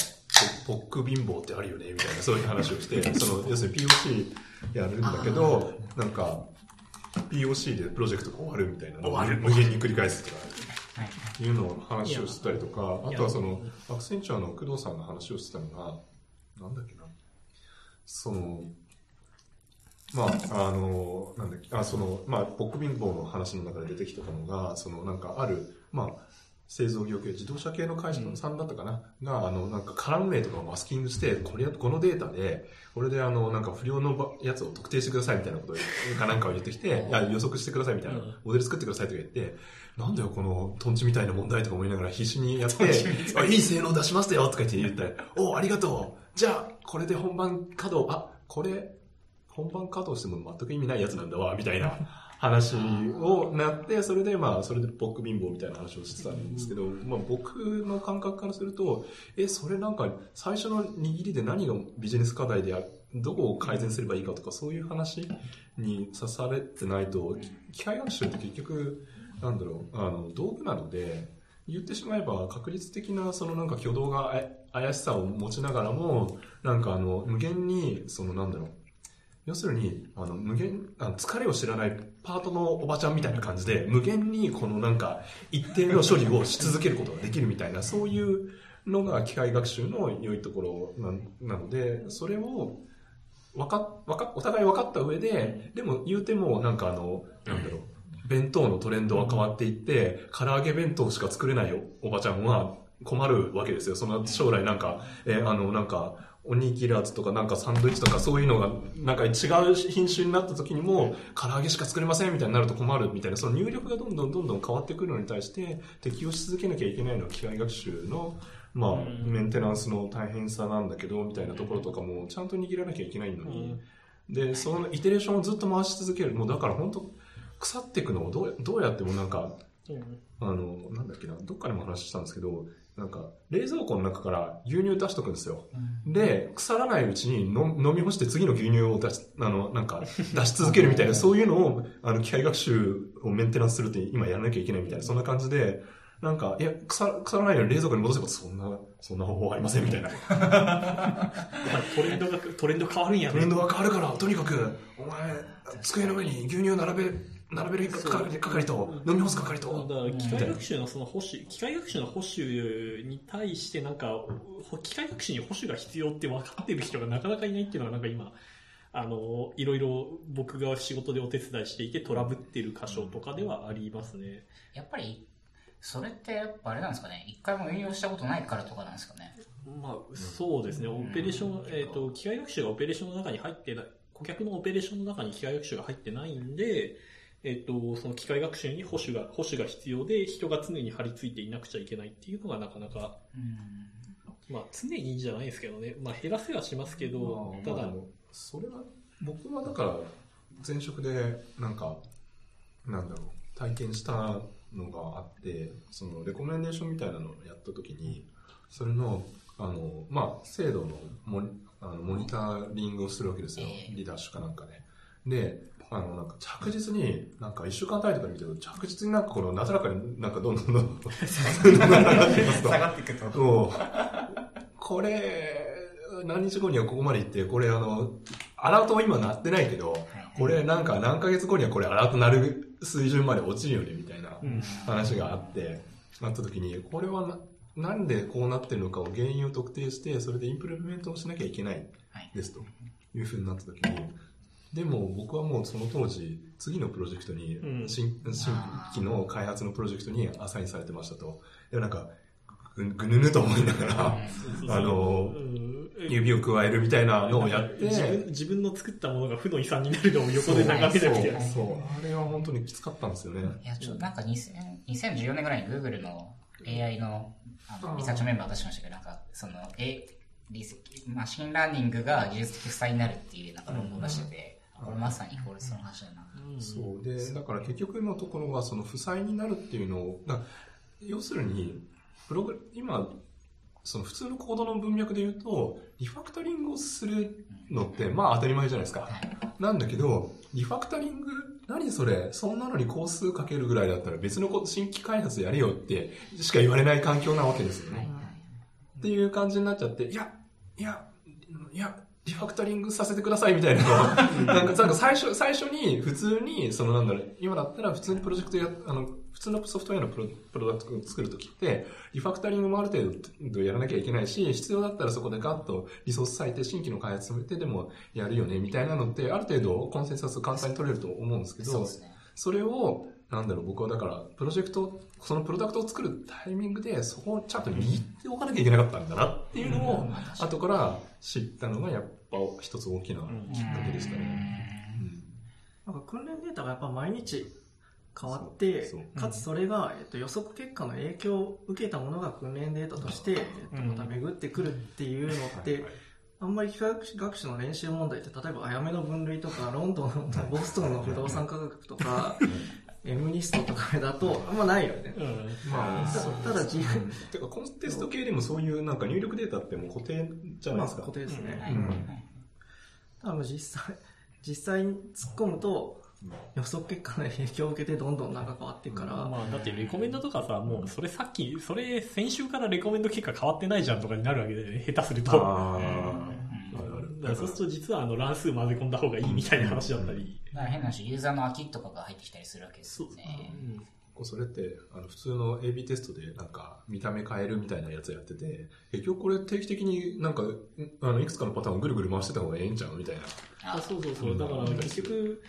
ポポック貧乏ってあるよねみたいなそういう話をして その要するに POC やるんだけどなんか POC でプロジェクトが終わるみたいなのを無限に繰り返すとかはい。いうのを話をしてたりとか、あとはその、アクセンチュアの工藤さんが話をしてたのが、なんだっけな、その、まあ、あの、なんだっけ、あ、その、まあ、ポック貧乏の話の中で出てきてたのが、その、なんかある、まあ、製造業系、自動車系の会社さんだったかな、が、あの、なんか、カラム名とかをマスキングして、これ、このデータで、これで、あの、なんか、不良のばやつを特定してくださいみたいなことを、かなんかを言ってきて、いや、予測してくださいみたいなうん、モデル作ってくださいとか言って、なんだよ、この、トンチみたいな問題とか思いながら必死にやって、あいい性能出しますよとか言って言って、おありがとうじゃあ、これで本番稼働、あ、これ、本番稼働しても全く意味ないやつなんだわ、みたいな話をなって、それでまあ、それでポック貧乏みたいな話をしてたんですけど、まあ僕の感覚からすると、え、それなんか、最初の握りで何がビジネス課題である、どこを改善すればいいかとか、そういう話に刺されてないと、機械学習って結局、なんだろう、あの、道具なので、言ってしまえば確率的なそのなんか挙動が怪しさを持ちながらも、なんかあの、無限に、そのなんだろう、要するに、あの、無限、あの疲れを知らないパートのおばちゃんみたいな感じで、無限にこのなんか、一定の処理をし続けることができるみたいな、そういうのが機械学習の良いところなので、それを、わか、わか、お互い分かった上で、でも言うても、なんかあの、なんだろう、弁当のトレンドは変わっていって、唐揚げ弁当しか作れないおおばちゃんは困るわけですよ。その将来なんか、えーあの、なんか、おにぎらずとかなんかサンドイッチとかそういうのがなんか違う品種になった時にも唐揚げしか作れませんみたいになると困るみたいなその入力がどんどんどんどん変わってくるのに対して適応し続けなきゃいけないのは機械学習のまあメンテナンスの大変さなんだけどみたいなところとかもちゃんと握らなきゃいけないのに。でそのイテレーションをずっと回し続ける。もうだから本当腐っていくのをどうどうやってもなんかあの、なんだっけな、どっかでも話したんですけど、なんか、冷蔵庫の中から牛乳出しとくんですよ。で、腐らないうちに飲飲み干して次の牛乳を出し、あの、なんか、出し続けるみたいな、そういうのを、あの、機械学習をメンテナンスするって今やらなきゃいけないみたいな、そんな感じで、なんか、いや、腐腐らないように冷蔵庫に戻せば、そんな、そんな方法ありませんみたいな。トレンドが、トレンド変わるんやトレンドが変わるから、とにかく、お前、机の上に牛乳を並べ、並べる係係と、飲み干す係だと、から機械学習のその保守、機械学習の保守に対してなんか、ほ機械学習に保守が必要って分かってる人がなかなかいないっていうのがなんか今、あの、いろいろ僕が仕事でお手伝いしていてトラブってる箇所とかではありますね。やっぱり、それってやっぱあれなんですかね、一回も運用したことないからとかなんですかね。まあ、そうですね。オペレーション、えっ、と、機械学習がオペレーションの中に入ってない、顧客のオペレーションの中に機械学習が入ってないんで、えっ、と、その機械学習に保守が、保守が必要で、人が常に張り付いていなくちゃいけないっていうのがなかなか、うん。まあ、常にじゃないですけどね。まあ、減らせはしますけど、ただまあで、もそれは僕はだから前職でなんかなんだろう体験したのがあってそのレコメンデーションみたいなのをやった時にそれのあの、まあ、制度のモニあのモニタリングをするわけですよええリダッシュかなんかで。であのなんか着実になんか1週間単位とかで見てると着実になんかこのなだらかになんかどんどんどんどん下がっていくと。もう、これ、何日後にはここまで行って、これあの、アラートは今鳴ってないけど、これなんか何ヶ月後にはこれアラート鳴る水準まで落ちるよね、みたいなうん。話があって、なった時に、これはな、なんでこうなってるのかを原因を特定して、それでインプレメントをしなきゃいけない。ですというふうになった時に、でも僕はもうその当時、次のプロジェクトに、うん。新新規の開発のプロジェクトにアサインされてましたと。で、なんか、ぐぐぬぬと思いながら、あのうん。指をくわえるみたいなのをやって、自分自分の作ったものが負の遺産になるのを横で眺めなくて。そうそう。あれは本当にきつかったんですよね。いや、ちょっとなんか2000 2014年ぐらいに Google の AI のあのリサーチメンバー出しましたけど、なんか、その、え、リス machine learning が技術的負債になるっていうなんか論文を出してて、これまさにフォレストの話だな。そう。で、だから結局のところは、その負債になるっていうのを、だ要するに、プログ今、その普通のコードの文脈で言うと、リファクタリングをするのって、まあ当たり前じゃないですか。なんだけど、リファクタリング、何それそんなのに工数かけるぐらいだったら別のこ新規開発やれよってしか言われない環境なわけですよね。っていう感じになっちゃって、いや、いや、いや、リファクタリングさせてくださいみたいな なんか、なんか最初、最初に普通に、そのなんだろう、今だったら普通にプロジェクトや、あの、普通のソフトウェアのプロプロダクトを作るときって、リファクタリングもある程度やらなきゃいけないし、必要だったらそこでガッとリソース割いて新規の開発めてでもやるよね、みたいなのって、ある程度コンセンサス簡単に取れると思うんですけどそうで、すね。それを、なんだろう、僕はだから、プロジェクト、そのプロダクトを作るタイミングで、そこをちゃんと握っておかなきゃいけなかったんだなっていうのを、後から知ったのが、やっぱ一つ大きなきっかけでしたね。なんか訓練データがやっぱ毎日変わってかつそれが、えっと、予測結果の影響を受けたものが訓練データとして、えっと、また巡ってくるっていうのって、あんまり機械学習の練習問題って、例えば、あやめの分類とか、ロンドンの、ボストンの不動産価格とか、エムニストとかだと、あんまないよね。うん。まあ、たそうただ自分、てか、コンテスト系でもそういうなんか入力データってもう固定じゃないまあですか。固定ですね。はいうん。多分実際、実際に突っ込むと、予測結果の影響を受けてどんどんなんか変わっていくから、まあ、だってレコメンドとかさ、もうそれさっき、それ先週からレコメンド結果変わってないじゃんとかになるわけで、ね、下手すると。あだそうすると実はあの乱数混ぜ込んだ方がいいみたいな話だったり。だから変な話、ユーザーの空きとかが入ってきたりするわけですよね。それって、あの、普通の AB テストで、なんか、見た目変えるみたいなやつやってて、結局これ定期的になんか、んあの、いくつかのパターンをぐるぐる回してた方がええんちゃうみたいな。あそうそうそう。だから結局、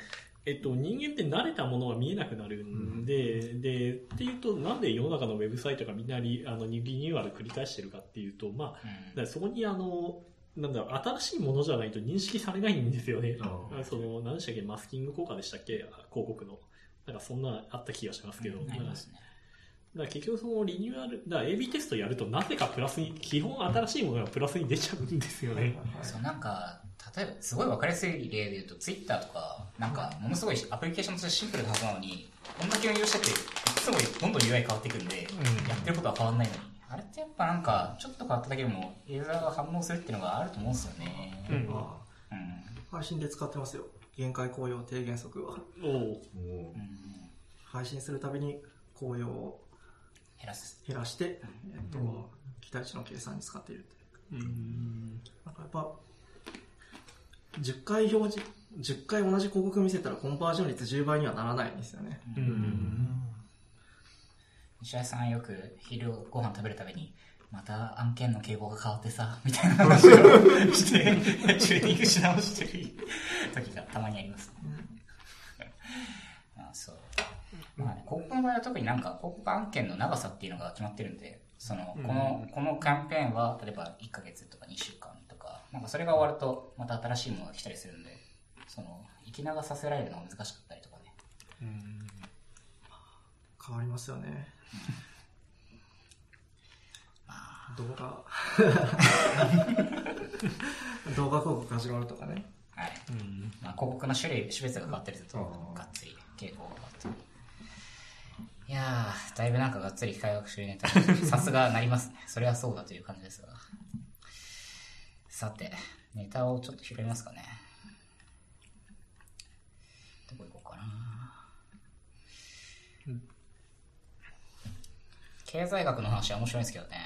えっと、人間って慣れたものは見えなくなるんで、で、っていうと、なんで世の中のウェブサイトがみんなリあのリニューアル繰り返してるかっていうと、まあ、だからそこにあの、なんだろう、新しいものじゃないと認識されないんですよね。あその、何でしたっけ、マスキング効果でしたっけ、広告の。なんかそんなあった気がしますけど。ありますね。だから結局そのリニューアル、だ AB テストやるとなぜかプラスに、基本新しいものがプラスに出ちゃうんですよね。そう、なんか、例えば、すごいわかりやすい例で言うと、ツイッターとか、なんか、ものすごいアプリケーションとしてシンプルなはずなのに、こんだけ運用してて、すごいどんどん UI 変わっていくんで、やってることは変わんないのに。あれってやっぱなんか、ちょっと変わっただけでも、ユーザーが反応するっていうのがあると思うんですよね。うん配信で使ってますよ。限界紅葉低減速は。おうも配信するたびに紅葉を減らす。減らして、えっと、期待値の計算に使っているって。うん。なんかやっぱ、10回表示、10回同じ広告見せたらコンバージョン率10倍にはならないんですよね。うん。西田さんよく昼ご飯食べるたびに、また案件の傾向が変わってさ、みたいな話を して、チューニングし直してる時がたまにありますね。あそう。まあね、広告の場合は特になんか広告案件の長さっていうのが決まってるんで、その、この、このキャンペーンは、例えば1ヶ月とか2週間とか、なんかそれが終わると、また新しいものが来たりするんで、その、生き長させられるのが難しかったりとかね。変わりますよね。動画、動画広告始まるとかね。はい。まあ、広告の種類、種別が変わったりすると、がっつり傾向が変わってる。いやー、だいぶなんかがっつり機械学習ネタにさすがなりますね。それはそうだという感じですが。さて、ネタをちょっと拾いますかね。どこ行こうかな。経済学の話は面白いんですけどね。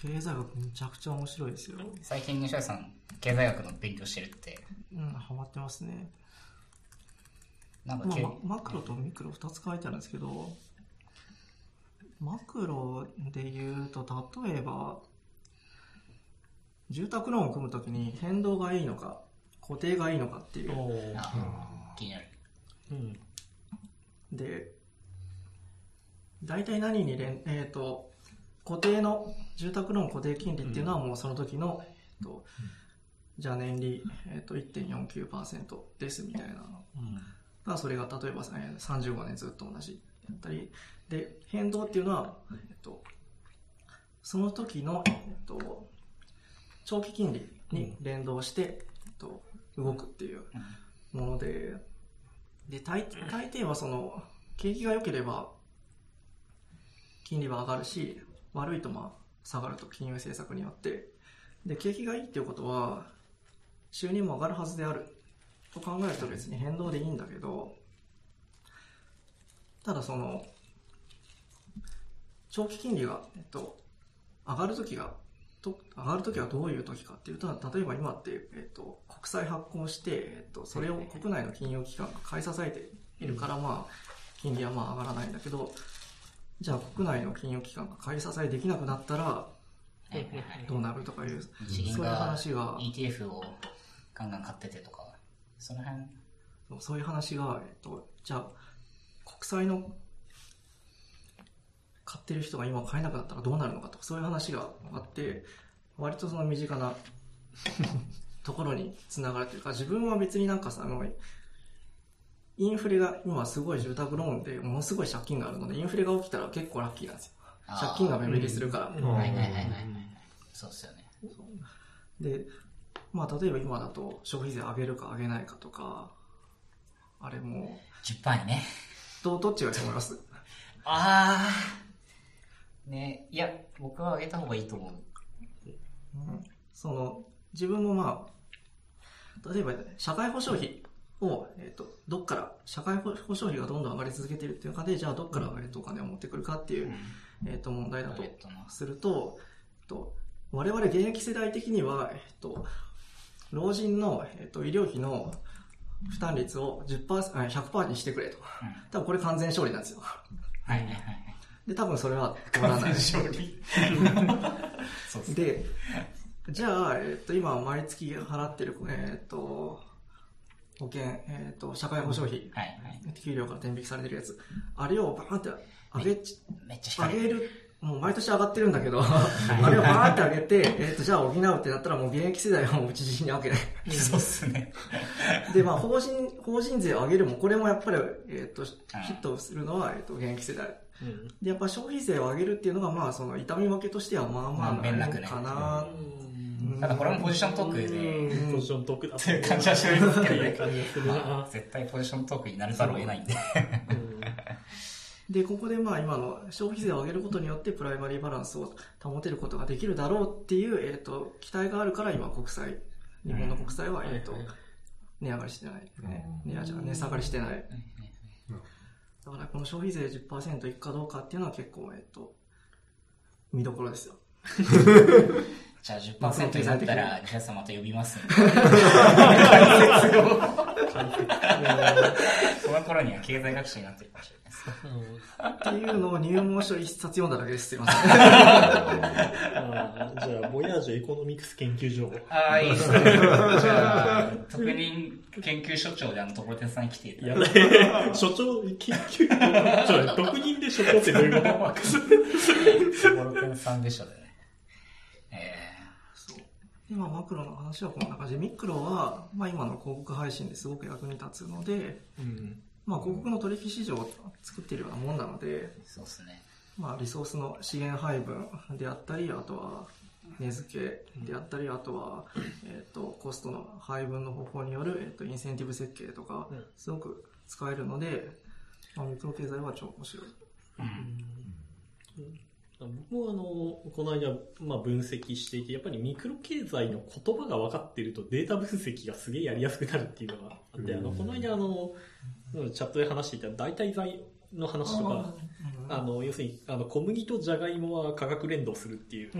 経済学めちゃくちゃ面白いですよ。最近西田さん、経済学の勉強してるって、うん、ハマってますね。なんかけ、まあ、ママクロとミクロ2つ書いてあるんですけど、マクロで言うと、例えば、住宅ローンを組むときに変動がいいのか、固定がいいのかっていう。気になる。うん。で、大体何に連、えっ、と、固定の、住宅ローン固定金利っていうのはもうその時の、えっと、じゃあ年利、えっと、1.49%ですみたいなの。が、それが例えばえー35年ずっと同じだったり、で、変動っていうのは、えっと、その時の、えっと、長期金利に連動して、えっと、動くっていうもので、で、大大抵はその、景気が良ければ、金利は上がるし、悪いとまあ、下がると金融政策によって、で、景気がいいっていうことは、収入も上がるはずである。と考えると別に変動でいいんだけど、ただその、長期金利が、えっと、上がるときが、と上がるときはどういうときかっていうと、例えば今って、えっと、国債発行して、えっと、それを国内の金融機関が買い支えているから、まあ、金利はまあ上がらないんだけど、じゃあ国内の金融機関が買い支えできなくなったら、どうなるとかいう、そういうが。話が、ETF をガンガン買っててとか、その辺、そういう話が、えっと、じゃあ、国債の買ってる人が今買えなくなったらどうなるのかとか、そういう話があって、割とその身近な ところにつながるというか、自分は別になんかさ、あの、インフレが今すごい住宅ローンでものすごい借金があるので、インフレが起きたら結構ラッキーなんですよ。借金が目減りするから。はいはいはいはいはい。そうっすよね。で、まあ例えば今だと消費税上げるか上げないかとか、あれも10%にね。う、どう、どっちがいいと思います？あー。ねいや、僕は上げた方がいいと思う。その、自分もまあ、例えば、社会保障費を、えっ、と、どっから、社会保障費がどんどん上がり続けているっていう中で、じゃあどっから、えっと、お金を持ってくるかっていう、えっ、と、問題だとすると、えっと、我々現役世代的には、えっと、老人の、えっと、医療費の負担率を10%、100%にしてくれと。多分これ完全勝利なんですよ。はいはいはい。で、多分それは通らない。勝利。で、じゃあ、えっと、今毎月払ってる、えっと、保険、えっと、社会保障費、はいはい。給料から転引きされてるやつ、あれをバーンって上げち、めっちゃ。上げる、もう毎年上がってるんだけど、あれをバーンって上げて、えっと、じゃあ補うってなったらもう現役世代はもう打ち死にわけない。そうっすね。で、まあ、法人、法人税を上げるも、これもやっぱり、えっと、ヒットするのは、えっと、現役世代。うんで、やっぱ消費税を上げるっていうのが、まあ、その、痛み分けとしては、まあまあ、まあ面楽ねかな。ただこれもポジショントークで、ポジショントークだっていう感じはしてるんですけどね。感じがするな絶対ポジショントークになるざるを得ないんで。で、ここでまあ今の消費税を上げることによってプライマリーバランスを保てることができるだろうっていう、えっ、と、期待があるから今国債、日本の国債は、えっ、と、値上がりしてない。ね、値上がり値下がりしてない。だからこの消費税10%いくかどうかっていうのは結構、えっ、と、見どころですよ。じゃあ10%になったら、ジャスまた呼びますんで。その頃には経済学者になってるかもしれないです。っていうのを入門書一冊読んだだけです。すいません。じゃあ、ボヤージュエコノミクス研究所。ああ、いいですね。じゃあ、特任研究所長であの、ところてんさんに来ていただいて。やだ所長、研究、ちょ、独任で所長ってどういうこと？ところてんさんでしょでね。え今マクロの話はこんな感じで、ミクロは、まあ今の広告配信ですごく役に立つので、うん。まあ広告の取引市場を作っているようなもんなので、ー、そうですね。まあリソースの資源配分であったり、あとは値付けであったり、あとは、えっ、と、コストの配分の方法による、えっ、と、インセンティブ設計とかうん、すごく使えるので、まあミクロ経済は超面白い。僕もあの、この間、まあ分析していて、やっぱりミクロ経済の言葉が分かってるとデータ分析がすげえやりやすくなるっていうのがあって、あの、この間あの、チャットで話していた代替材の話とか、あの、要するに、あの、小麦とジャガイモは価格連動するっていう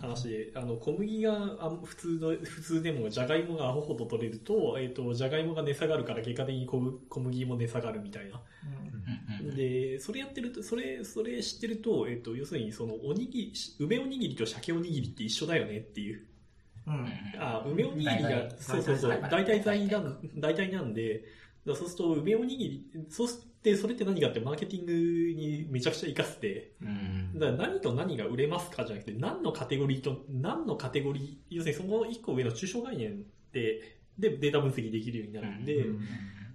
話で、あの、小麦があ普通の、普通でも、ジャガイモがアホほど取れると、えっ、と、ジャガイモが値下がるから、結果的に小麦も値下がるみたいな。で、それやってると、それ、それ知ってると、えっ、と、要するに、その、おにぎり、梅おにぎりと鮭おにぎりって一緒だよねっていう。うん。うんあ、梅おにぎりがそうそうそう、代替代替材なん、代替なんで、そうすると、梅おにぎり、そうして、それって何かってマーケティングにめちゃくちゃ活かせて、うんだから何と何が売れますかじゃなくて、何のカテゴリーと何のカテゴリー、要するにその一個上の抽象概念で、で、データ分析できるようになるんで、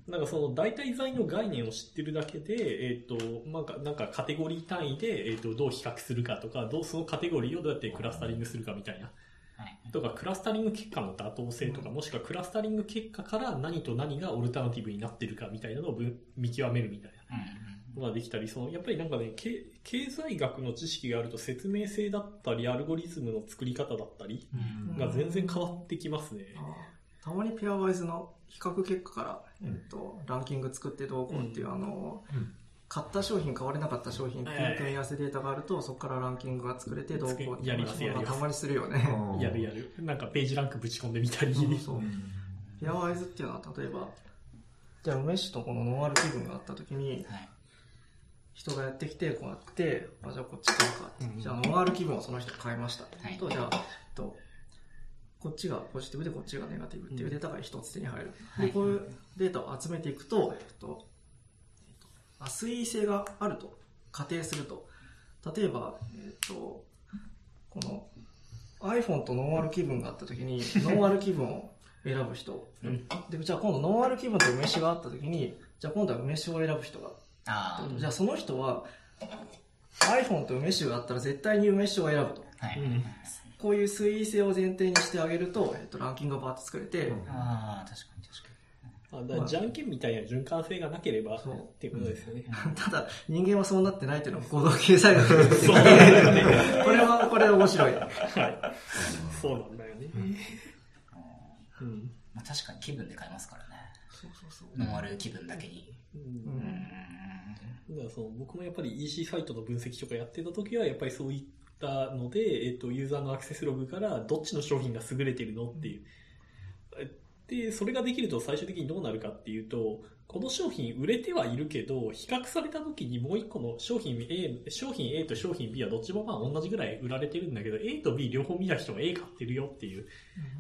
なんかその代替材の概念を知ってるだけで、えっ、と、なんか、なんかカテゴリー単位で、えっ、と、どう比較するかとか、どう、そのカテゴリーをどうやってクラスタリングするかみたいな。はい。とか、クラスタリング結果の妥当性とか、もしくはクラスタリング結果から何と何がオルタナティブになってるかみたいなのを分見極めるみたいな。うんのができたり、その、やっぱりなんかね、経経済学の知識があると説明性だったり、アルゴリズムの作り方だったりうん。が全然変わってきますね。たまにペアワイズの比較結果から、えっと、ランキング作ってどうこうっていう、あの、うん買った商品、買われなかった商品っていう組み合わせデータがあると、そこからランキングが作れてどうこうっていうやりますやりますたまにするよね。やるやる。なんかページランクぶち込んでみたり。そうそう。ペアワイズっていうのは、例えば、じゃあ梅酒とこのノンアル気分があった時に、はい人がやってきて、こうやって、あ、じゃあこっち買うかって。じゃあノンアル気分をその人が買いました。はいと、じゃあ、と、こっちがポジティブでこっちがネガティブっていうデータが一つ手に入る。はいで、こういうデータを集めていくと、えっと、推移性があると仮定すると、例えば、えっと、この iPhone とノンアル気分があった時に、ノンアル気分を選ぶ人。で、じゃあ今度ノンアル気分と梅酒があった時に、じゃあ今度は梅酒を選ぶ人が。あじゃあその人は iPhone と梅酒があったら絶対に梅酒を選ぶと。あ、はい。うんこういう推移性を前提にしてあげると、えっと、ランキングがバーッと作れて、ああ、確かに確かあだじゃんけんみたいな循環性がなければ、そうっていうことですよね。ただ人間はそうなってないっていうのが行動経済学ですそうなんだよね。これは、これは面白い。はい。そうなんだよね。うん。に。まあ、確かに気分で買えますからね。そうそうそう。ノンアル気分だけに。うんうんだからその僕もやっぱり EC サイトの分析とかやってた時はやっぱりそういったので、えっと、ユーザーのアクセスログからどっちの商品が優れてるのっていうで、それができると最終的にどうなるかっていうと、この商品売れてはいるけど、比較された時にもう一個の商品 A、商品 A と商品 B はどっちもまあ同じぐらい売られてるんだけど、A と B 両方見た人が A 買ってるよっていう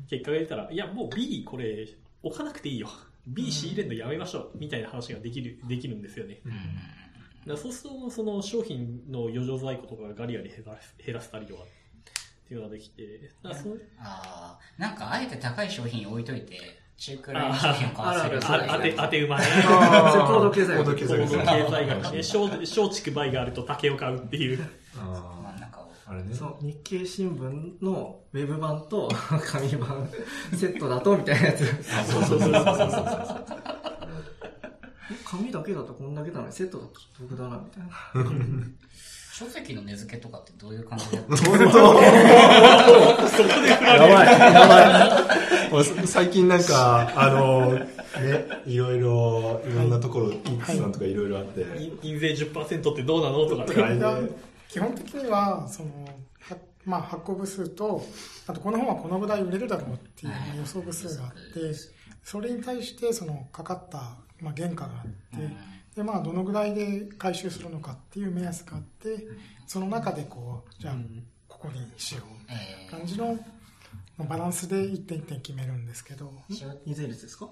結果が出たら、いやもう B これ置かなくていいよ。B 仕入れるのやめましょう。みたいな話ができる、できるんですよね。うんだそうすると、その商品の余剰在庫とかがガリガリ減ら減らせたりとかっていうのができて、だからそうああ、なんかあえて高い商品置いといて、中くらいの商品を買わせるあああ当て、当て馬ね。あー高度経済高度経高度経済学済学ね。小小畜梅があると竹を買うっていう。あ真ん中を。あれね。そう日経新聞のウェブ版と紙版セットだとみたいなやつそうそうそうそう。紙だけだとこんだけなのにセットだと得だなみたいな書籍の値付けとかってどういう感じでやってそこ で振られる。もう最近なんか、あの、ね、いろいろ、いろんなところ、インクさんとかいろいろあって、印税10%ってどうなの？とかね。基本的にはそのは、まあ、発行部数とあとこの本はこのぐらい売れるだろうっていう予想部数があってそれに対してそのかかった、まあ、原価があってで、まあ、どのぐらいで回収するのかっていう目安があってその中でこうじゃあここにしよう。え感じのまあバランスで一点一点決めるんですけど。二税率ですか？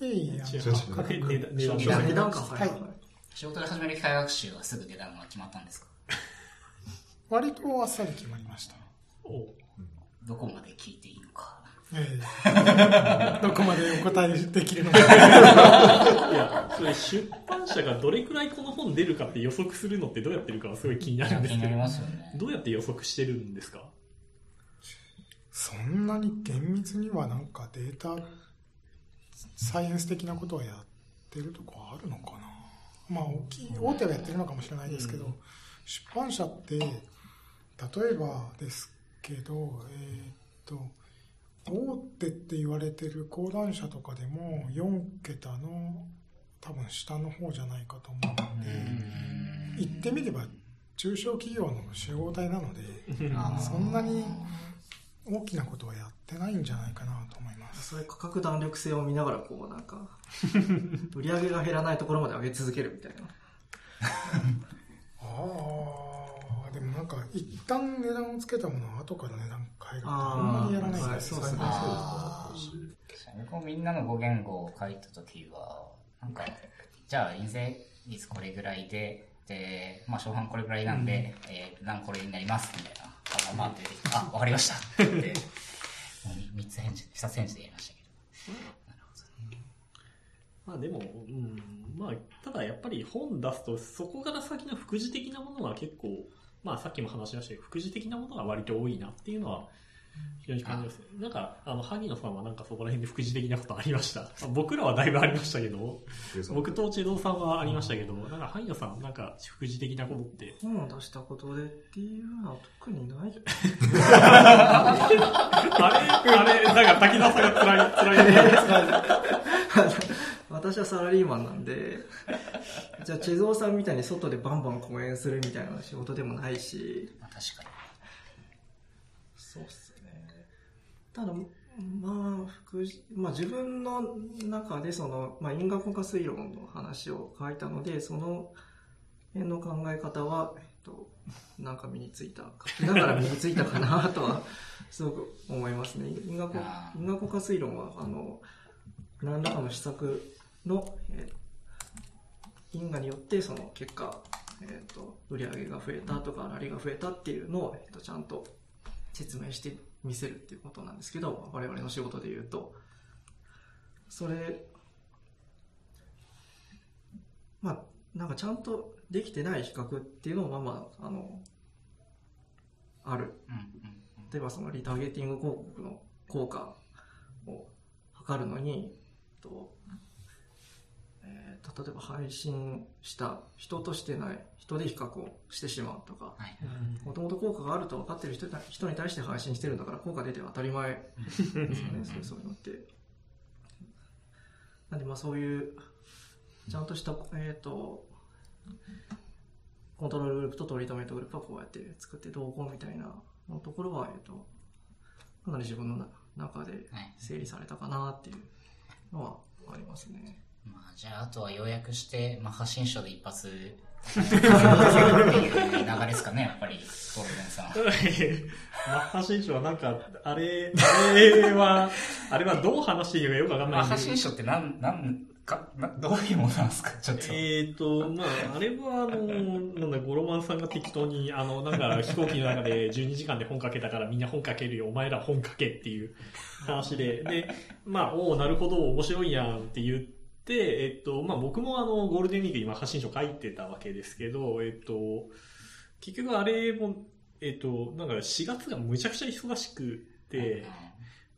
いえいえあの違う価格値段かはい。仕事で始める機械学習はすぐ値段が決まったんですか？割とあっさり決まりました。おどこまで聞いていい？ええ。どこまでお答えできるのか。いや、それ出版社がどれくらいこの本出るかって予測するのってどうやってるかはすごい気になるんですけど。気になり、ますよね。どうやって予測してるんですか？そんなに厳密にはなんかデータサイエンス的なことをやってるとこあるのかな。まあ大きい大手はやってるのかもしれないですけど、出版社って例えばですけどえーっと大手って言われてる講談社とかでも4桁の多分下の方じゃないかと思うので言ってみれば中小企業の集合体なのでそんなに大きなことはやってないんじゃないかなと思います。それ価格弾力性を見ながらこうなんか 売り上げが減らないところまで上げ続けるみたいな。ああ、でもなんか一旦値段をつけたものを後から値段変えるってあんまりやらないですあーはいそうですねあ僕もみんなの語言語を書いたときは、なんか、じゃあ、印税率これぐらいで、で、まあ、初版これぐらいなんで、えー、段これになります、みたいな。あ、まあ、出てきて、あ、わかりました。って言って、もう3つ返事、2つ返事でやりましたけど。なるほど。まあでも、うん、まあ、ただやっぱり本出すと、そこから先の副次的なものが結構、まあさっきも話しましたけど、副次的なものが割と多いなっていうのは、非常に感じますね。なんか、あの、萩野さんはなんかそこら辺で副次的なことありました。ま あ僕らはだいぶありましたけど、僕とチェドさんはありましたけど、なんか萩野さん、なんか副次的なことって、本を出したことでっていうのは特にない あれあれ、なんか滝沢さんが辛い、辛い。私はサラリーマンなんで じゃあ地蔵さんみたいに外でバンバン講演するみたいな仕事でもないし。まあ、確かに。そうっすね。ただまあ副次まあ自分の中でその、まあ、因果効果推論の話を書いたのでその辺の考え方は、えっと、なんか身についた書きながら身についたかなとは すごく思いますね。因果効果推論はあの何らかの施策の、えー因果によってその結果、えー、と売り上げが増えたとか粗利が増えたっていうのを、えー、とちゃんと説明して見せるっていうことなんですけど我々の仕事で言うと。それまあなんかちゃんとできてない比較っていうのもまあまああのある。例えばそのリターゲティング広告の効果を測るのに、と例えば配信した人としてない人で比較をしてしまうとかはい。もともと効果があると分かってる人だ人に対して配信してるんだから効果出て当たり前ですよねそうそういうのってなんでまあそういうちゃんとした、えっ、とコントロールグループとトリートメントグループはこうやって作ってどうこうみたいなのところは、えっ、とかなり自分のな中ではい整理されたかなっていうのはありますね。まあ、じゃあ、あとは要約して、まあ、発信書で一発、っていう流れですかね、やっぱり、ゴールデンさん。マッハ新書はなんか、あれ、あれは、あれはどう話していいのかよくわかんないまあ、んで発信書ってなん、なんか、などういうものなんですか、ちょっと。えーと、まあ、あれは、あの、なんだ、ゴロマンさんが適当に、あの、なんか、飛行機の中で12時間で本書けたからみんな本書けるよ、お前ら本書けっていう話で、で、まあ、おおなるほど、面白いやんって言って、えっと、まあ、僕もあの、ゴールデンウィーク今発信書書いてたわけですけど、えっと、結局あれも、えっと、なんか4月がむちゃくちゃ忙しくて、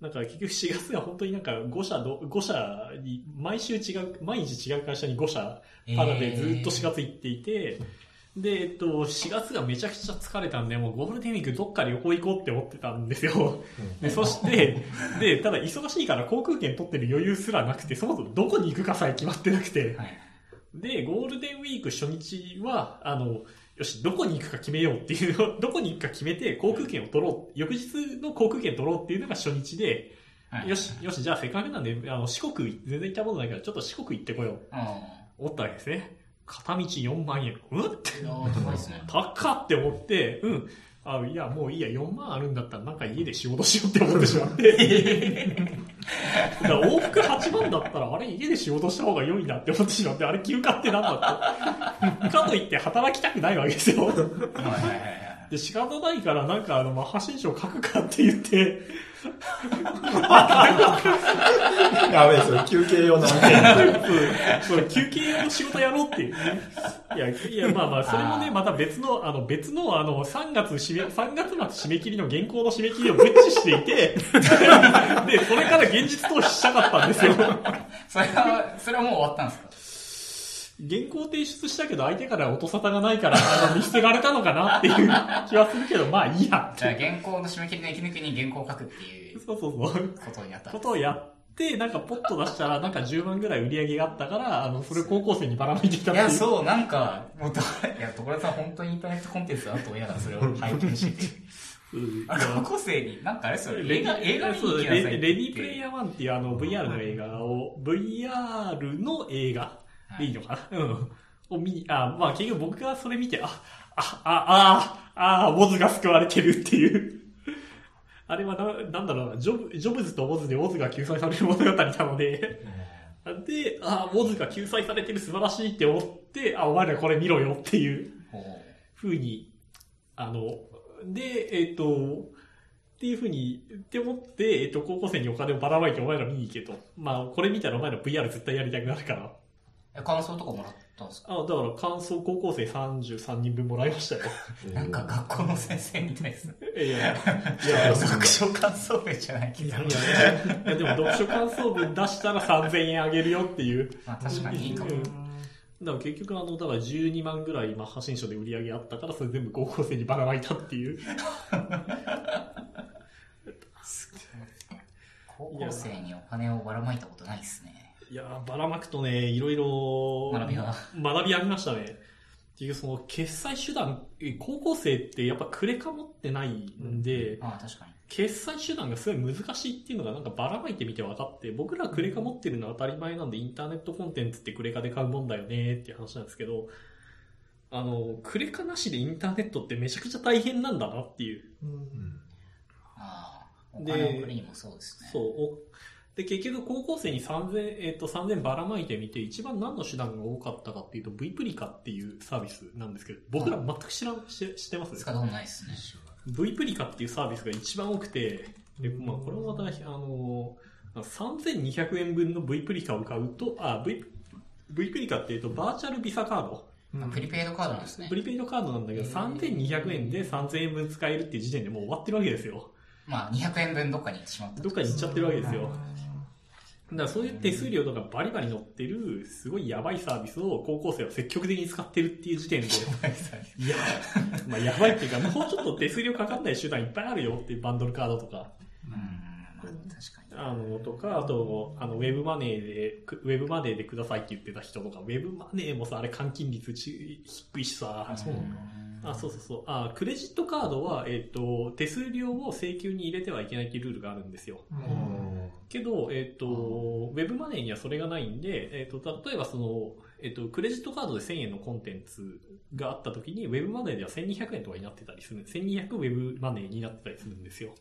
なんか結局4月が本当になんか5社ど、5社に、毎週違う、毎日違う会社に5社パラでずっと4月行っていて、で、えっと、4月がめちゃくちゃ疲れたんで、もうゴールデンウィークどっか旅行行こうって思ってたんですよ。で、そして、で、ただ忙しいから航空券取ってる余裕すらなくて、そもそもどこに行くかさえ決まってなくて、はい。で、ゴールデンウィーク初日は、あの、よし、どこに行くか決めようっていうのを、どこに行くか決めて航空券を取ろう、翌日の航空券取ろうっていうのが初日で、はいよし、よし、じゃあせっかくなんで、あの、四国、全然行ったことないから、ちょっと四国行ってこよう。うん。思ったわけですね。片道4万円。うん？って。高いですね。高っって思って、うん。あいや、もういいや、4万あるんだったらなんか家で仕事しようって思ってしまって。だから往復8万だったら、あれ家で仕事した方が良いなって思ってしまって、あれ休暇ってなんだって。かといって働きたくないわけですよ。で、仕方ないから、なんかあの、まあ、発信書を書くかって言って、やべえ、それ休憩用の案件。そうそう休憩用の仕事やろうっていうね。いや、いや、まあまあ、それもね、また別の、あの、別の、あの、3月締め、3月末締め切りの原稿の締め切りをブッチしていて、で、それから現実逃避したかったんですよ。それは、それはもう終わったんですか？原稿提出したけど、相手から音沙汰がないから、あの、見捨てられたのかなっていう 気はするけど、まあいいやじゃあ原稿の締め切りの息抜きに原稿を書くっていうそうそうそう。ことになったことをやって、なんかポッと出したら、なんか10万ぐらい売り上げがあったから、あの、それを高校生にばらまいてきたいや、そう、なんか、もうど、いや、所田さん本当にインターネットコンテンツだなと思いながらそれを拝見して。高校生に、なんかあれですよ、レ映画、映画見にレディープレイヤー1っていうあの VR の映画を、VR の映画でいいのかな、うん。を見に、あ、まあ結局僕がそれ見て、あ、あ、あ、あ、あ、ウォズが救われてるっていう。あれはな、なんだろうな、ジョブ、ジョブズとウォズでウォズが救済される物語なので、で、あ、ウォズが救済されてる素晴らしいって思って、あ、お前らこれ見ろよっていう。ほうふうに、あの、で、えっ、と、っていうふうに、って思って、えっ、と、高校生にお金をばらまいてお前ら見に行けと。まあ、これ見たらお前ら VR 絶対やりたくなるから。え感想とかもらったんですか？あ、だから感想高校生33人分もらいましたよ。なんか学校の先生みたいですね。いやいや、いや、読書感想文じゃないけど。いや、いやでも読書感想文出したら3000円あげるよっていう。まあ確かにいいかもう。んだから結局あの、だから12万ぐらい、まあ、発信書で売り上げあったから、それ全部高校生にばらまいたっていう。高校生にお金をばらまいたことないですね。いやーばらまくとね、いろいろ学びが学びありましたね。結局その決済手段、え高校生ってやっぱクレカ持ってないんで、ああ、確かに。決済手段がすごい難しいっていうのがなんかばらまいてみて分かって、僕らクレカ持ってるのは当たり前なんでインターネットコンテンツってクレカで買うもんだよねっていう話なんですけど、あの、クレカなしでインターネットってめちゃくちゃ大変なんだなっていう。ああ、おで金を送りにもそうですね。そう。おで、結局高校生に3000、えっ、と、3000ばらまいてみて、一番何の手段が多かったかっていうと、V プリカっていうサービスなんですけど、僕ら全く知らん、知知ってます？使ったことないですね。V プリカっていうサービスが一番多くて、で、まあ、これもまた、あの、3200円分の V プリカを買うと、あ、V、V プリカっていうと、バーチャルビザカード。あプリペイドカードなんですねプ。リペイドカードなんだけど、3200円で3000円分使えるっていう時点でもう終わってるわけですよ。まあ、200円分どっかに行ってしまった。どっかに行っちゃってるわけですよ。だからそういう手数料とかバリバリ乗ってる、すごいやばいサービスを高校生は積極的に使ってるっていう時点で、いや、まあやばいっていうか、もうちょっと手数料かかんない手段いっぱいあるよっていうバンドルカードとか、うん、まあ、確かに。あの、とか、あと、あの、ウェブマネーで、くウェブマネーでくださいって言ってた人とか、ウェブマネーもさ、あれ換金率ち低いしさ、そうなんだあ、そうそうそう。あ、クレジットカードは、えっ、と、手数料を請求に入れてはいけないっていうルールがあるんですよ。けど、えっ、と、ウェブマネーにはそれがないんで、えっ、と、例えばその、えっ、と、クレジットカードで1000円のコンテンツがあった時に、ウェブマネーでは1200円とかになってたりする。1200ウェブマネーになってたりするんですよ。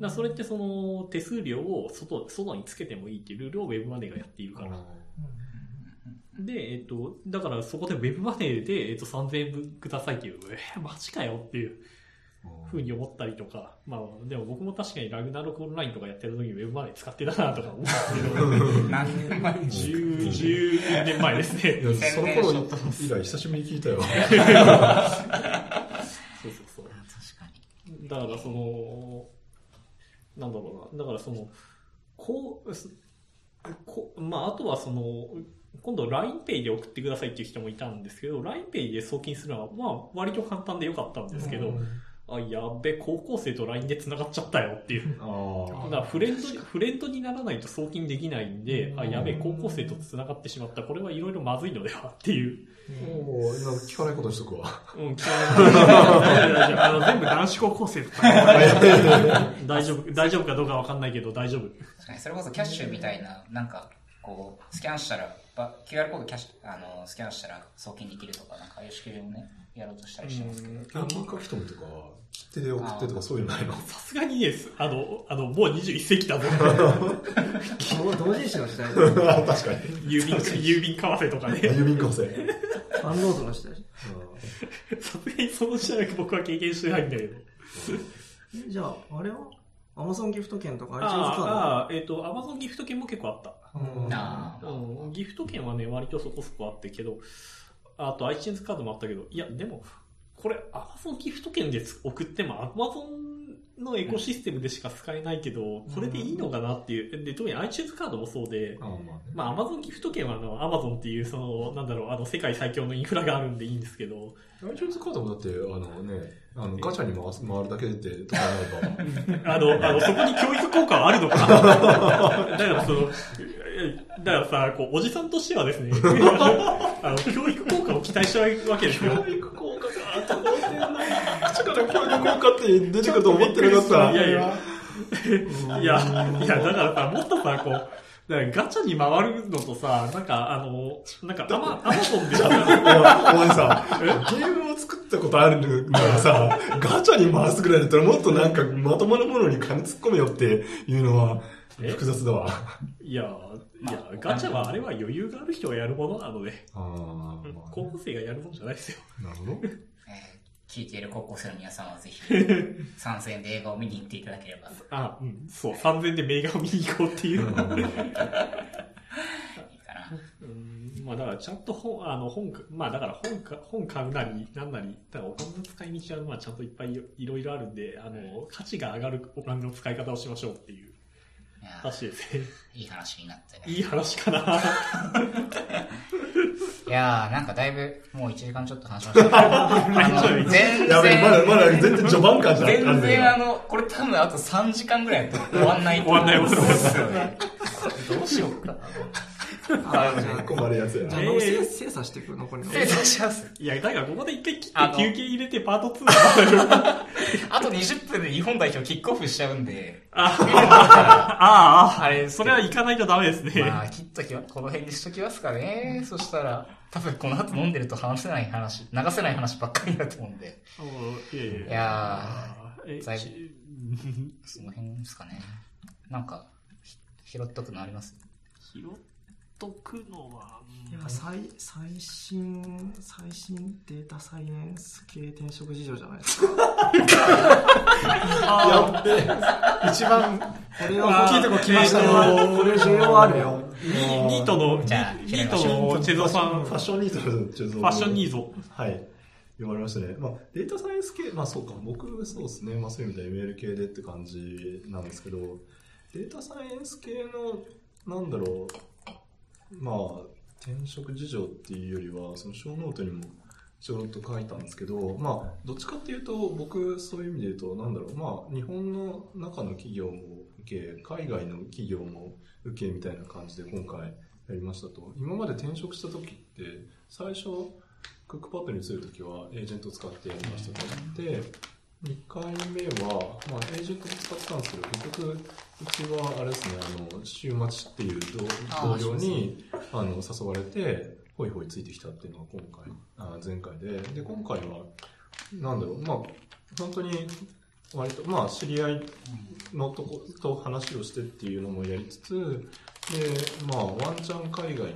だそれってその、手数料を外、外につけてもいいっていうルールをウェブマネーがやっているから。で、えっと、だからそこでウェブマネーで、えっと、3000円分くださいっていう、えー、マジかよっていうふうに思ったりとか、まあ、でも僕も確かにラグナロクオンラインとかやってる時にウェブマネー使ってたなとか思うんですけど、何年前に？10、10年前ですね。い やその頃以来久しぶりに聞いたよ。そうそうそう。確かに。だからその、なんだろうな、だからその、こう、すこまあ、あとはその、今度 LINEPay で送ってくださいっていう人もいたんですけど、LINEPay で送金するのは、まあ、割と簡単でよかったんですけど、あ、やっべ、高校生と LINE で繋がっちゃったよっていう。あだからフレンドに、フレンドにならないと送金できないんで、あ、やべ、高校生と繋がってしまった。これはいろいろまずいのではっていう。もう今聞かないことにしとくわ。うん、聞かない。あの、全部男子高校生とか。大丈夫、大丈夫かどうかわかんないけど大丈夫。確かにそれこそキャッシュみたいな、なんか、こう、スキャンしたら、ば QR コードキャッシュ、あの、スキャンしたら送金できるとか、なんかああいう仕組みをね、やろうとしたりしてますけど。銀書き留めとか、切手で送ってとかそういうのないの？さすがにです。あの、あの、もう21世紀だぞ。もう同人誌の時代 確かに。郵便、郵便為替とかね。郵便構成。ファンロードの時代さすがにその時代は僕は経験してないんだけど。じゃあ、あれは？アマゾンギフト券とか iTunes あカーあ、えっ、と、アマゾンギフト券も結構あった。うん、ギフト券はね、割とそこそこあってけど、あと iTunes カードもあったけど、いや、でも、これ Amazon ギフト券で送っても Amazon のエコシステムでしか使えないけど、これでいいのかなっていう。で、特に iTunes カードもそうで、まあ Amazon ギフト券はあの Amazon っていうその、なんだろう、あの世界最強のインフラがあるんでいいんですけど、iTunes カードもだって、あのね、あのガチャに回す回るだけでとかなれば、あの、あの、そこに教育効果はあるのか だからその、だからさ、こう、おじさんとしてはですね、あの、教育効果を期待したいわけですよ。教育効口から教育効果って出てくると思ってなかった。いやいや、いや、いや、だからさ、もっとさ、こう、だからガチャに回るのとさ、なんか、あの、なんか、アマ、アマゾンでや、お前さ、ゲームを作ったことあるならさ、ガチャに回すぐらいだったらもっとなんかまともなものに金突っ込めよっていうのはえ？複雑だわ。いや、いや、ガチャはあれは余裕がある人がやるものなので、ああ、ま高校生がやるものじゃないですよ。あ、なるほど。えー聞いている高校生の皆さんはぜひ、参戦で映画を見に行っていただければ。いいあ、うん、そう、3000で名画を見に行こうっていう。かな。うん。まあだからちゃんと本、あの本か、まあだから本か、本買うなり、なんなり、だからお金の使い道はまあちゃんといっぱいいろいろあるんで、あの、価値が上がるお金の使い方をしましょうっていう話ですね。いい話になって。いい話かな。いやー、なんかだいぶ、もう1時間ちょっと話しました 全やべえ、まだ、然、まだ全然序盤感じゃん。全然あの、これ多分あと3時間ぐらいやったら終わんないと終わんない終わんね。どうしようかな。ああ困るやつやな。じゃあ残り精精査していく残りの。失礼します。いや、だからここで一回切って休憩入れてパート2は あと20分で日本代表キックオフしちゃうんで、あああ、あれそれは行かないとダメですね。まあ、切っときは、この辺にしときますかね。そしたら、多分この後飲んでると話せない話、流せない話ばっかりだと思うんで、おいやいやいその辺ですかね。なんか、ひ拾っとくのあります？拾っとくのは、いや最最新最新データサイエンス系転職事情じゃないですか やっべえ。一番これは大きいとこ来ましたね。これ需要あるよニニートの、ニートのチェゾさん、フファッションニーズのチェゾァッションニーゾ。はい。読まれましたね。まあ、データサイエンス系、まあそうか、僕そうですね。まあそういう意味では ML 系でって感じなんですけど、データサイエンス系の、なんだろう、まあ、転職事情っていうよりは、その show note にもちょろっと書いたんですけど、まあ、どっちかっていうと、僕そういう意味で言うと、なんだろう、まあ、日本の中の企業も受け、海外の企業も受けみたいな感じで今回やりましたと。今まで転職した時って、最初、クックパッドに移るときはエージェントを使ってやりましたと。で、2回目は、まあ、エージェントで使ってたんですけど、結局、うちは、あれですね、あの、週末っていう同同僚に、あの、誘われて、ホイホイついてきたっていうのが今回、あ前回で、で、今回は、なんだろう、まあ、本当に、割と、まあ、知り合いのとこと話をしてっていうのもやりつつ、で、まあ、ワンチャン海外に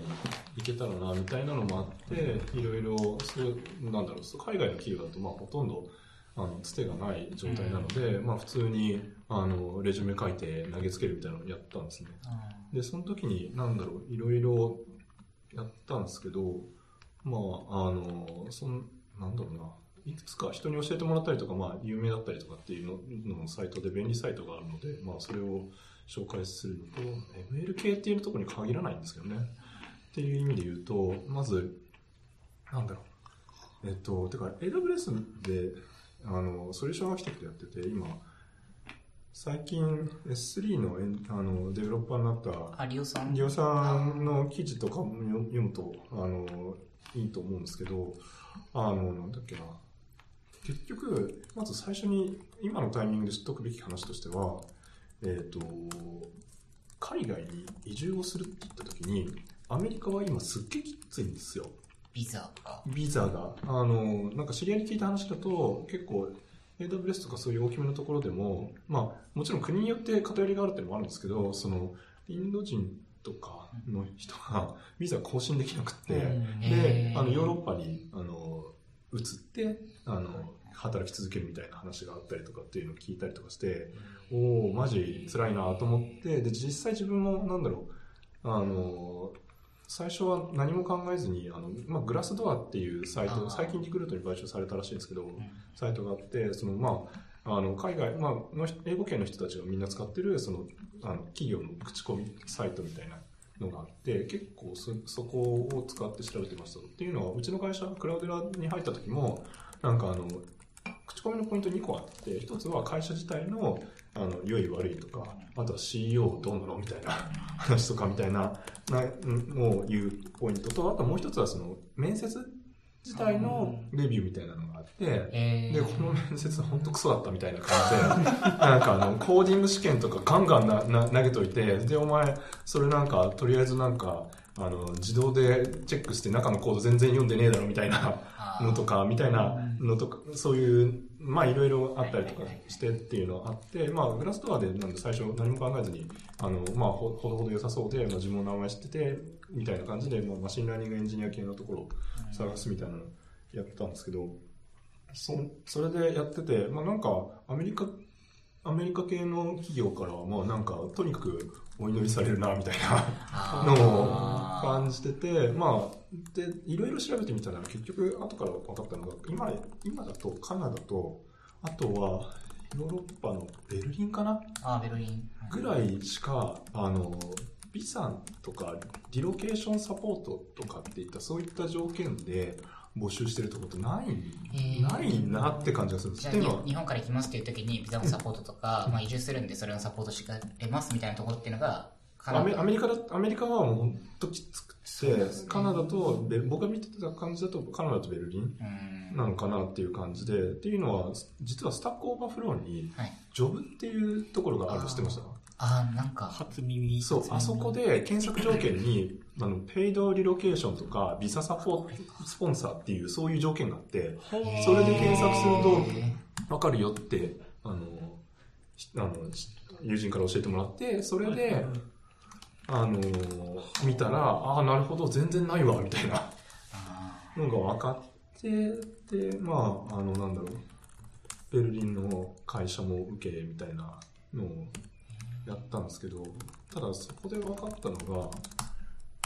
行けたらな、みたいなのもあって、いろいろ、そう、なんだろう海外の企業だと、まあ、ほとんど、あの、つてがない状態なので、まあ、普通に、あの、レジュメ書いて投げつけるみたいなのをやったんですね。で、その時に、なんだろう、いろいろやったんですけど、まあ、あの、そん、なんだろうな、いくつか人に教えてもらったりとか、まあ、有名だったりとかっていうののサイトで便利サイトがあるので、まあ、それを紹介するのと、ML 系っていうところに限らないんですけどね。っていう意味で言うと、まず、なんだろう。えっと、てか、AWS で、あの、ソリューションアーキテクトやってて、今、最近 S3 のエンあのデベロッパーになったあ、リオさん？リオさんの記事とかも読読むと、あの、いいと思うんですけど、あの、なんだっけな。結局、まず最初に、今のタイミングで知っておくべき話としては、えっ、と、海外に移住をするって言った時に、アメリカは今すっげえきついんですよ。ビザが。ビザが。あの、なんか知り合いに聞いた話だと、結構、AWS とかそういう大きめのところでも、まあ、もちろん国によって偏りがあるっていうのもあるんですけど、その、インド人とかの人がビザ更新できなくて、でへ、ーあの、ヨーロッパに、あの、移って、あの、働き続けるみたいな話があったりとかっていうのを聞いたりとかして、おおマジ辛いなと思って、で、実際自分も、なんだろう、あの、最初は何も考えずに、あの、まあ、グラスドアっていうサイト、最近リクルートに買収されたらしいんですけど、サイトがあって、その、まあ、あの、海外、まあ、の人英語圏の人たちがみんな使ってる、その、あの、企業の口コミサイトみたいなのがあって、結構そ、そこを使って調べてました。っていうのは、うちの会社、クラウデラに入った時も、なんかあの、口コミのポイント2個あって、一つは会社自体の、あの、良い悪いとか、あとは CEO どうなのみたいな話とかみたいな、な、のを言うポイントと、あともう一つはその、面接自体のレビューみたいなのがあって、えー、で、この面接本当クソだったみたいな感じで、なんかあの、コーディング試験とかガンガンなな投げといて、で、お前、それなんか、とりあえずなんか、あの、自動でチェックして中のコード全然読んでねえだろみたいなのとか、みたいなのとか、そういう、まあいろいろあったりとかしてっていうのがあって、まあグラスドアでなんで最初何も考えずに、あの、まあほほどほど良さそうで、まあ自分の名前知ってて、みたいな感じで、まあ machine learning エンジニア系のところを探すみたいなのやったんですけど、そそれでやってて、まあなんかアメリカ、アメリカ系の企業からは、まあなんかとにかくお祈りされるな、みたいなのを感じてて、まあ、で、いろいろ調べてみたら結局後から分かったのが、今、今だとカナダと、あとはヨーロッパのベルリンかな？あー、ベルリン。ぐらいしか、あの、ビザとか、リロケーションサポートとかっていった、そういった条件で募集してるところってない、ないなって感じがするんです。日本から来ますっていう時にビザのサポートとか、まあ移住するんでそれのサポートしてくれますみたいなところっていうのが、アダ。メアメリカだ、アメリカはもう本当きつくて、カナダとベ、僕が見てた感じだとカナダとベルリンうん。なのかなっていう感じで、っていうのは、実は Stack Overflow に、はい。 Jobs っていうところがあるの知ってました？あー、なんか、初耳。そう、あそこで検索条件に、あの、 paid relocation とか、ビザサポート、スポンサーっていう、そういう条件があって、それで検索すると、わかるよって、あの、しあの、し友人から教えてもらって、それで、あの、見たら、ああ、なるほど、全然ないわ、みたいな。のが分かって、で、まあ、あの、なんだろう、ベルリンの会社も受け、みたいなのをやったんですけど、ただそこで分かったのが、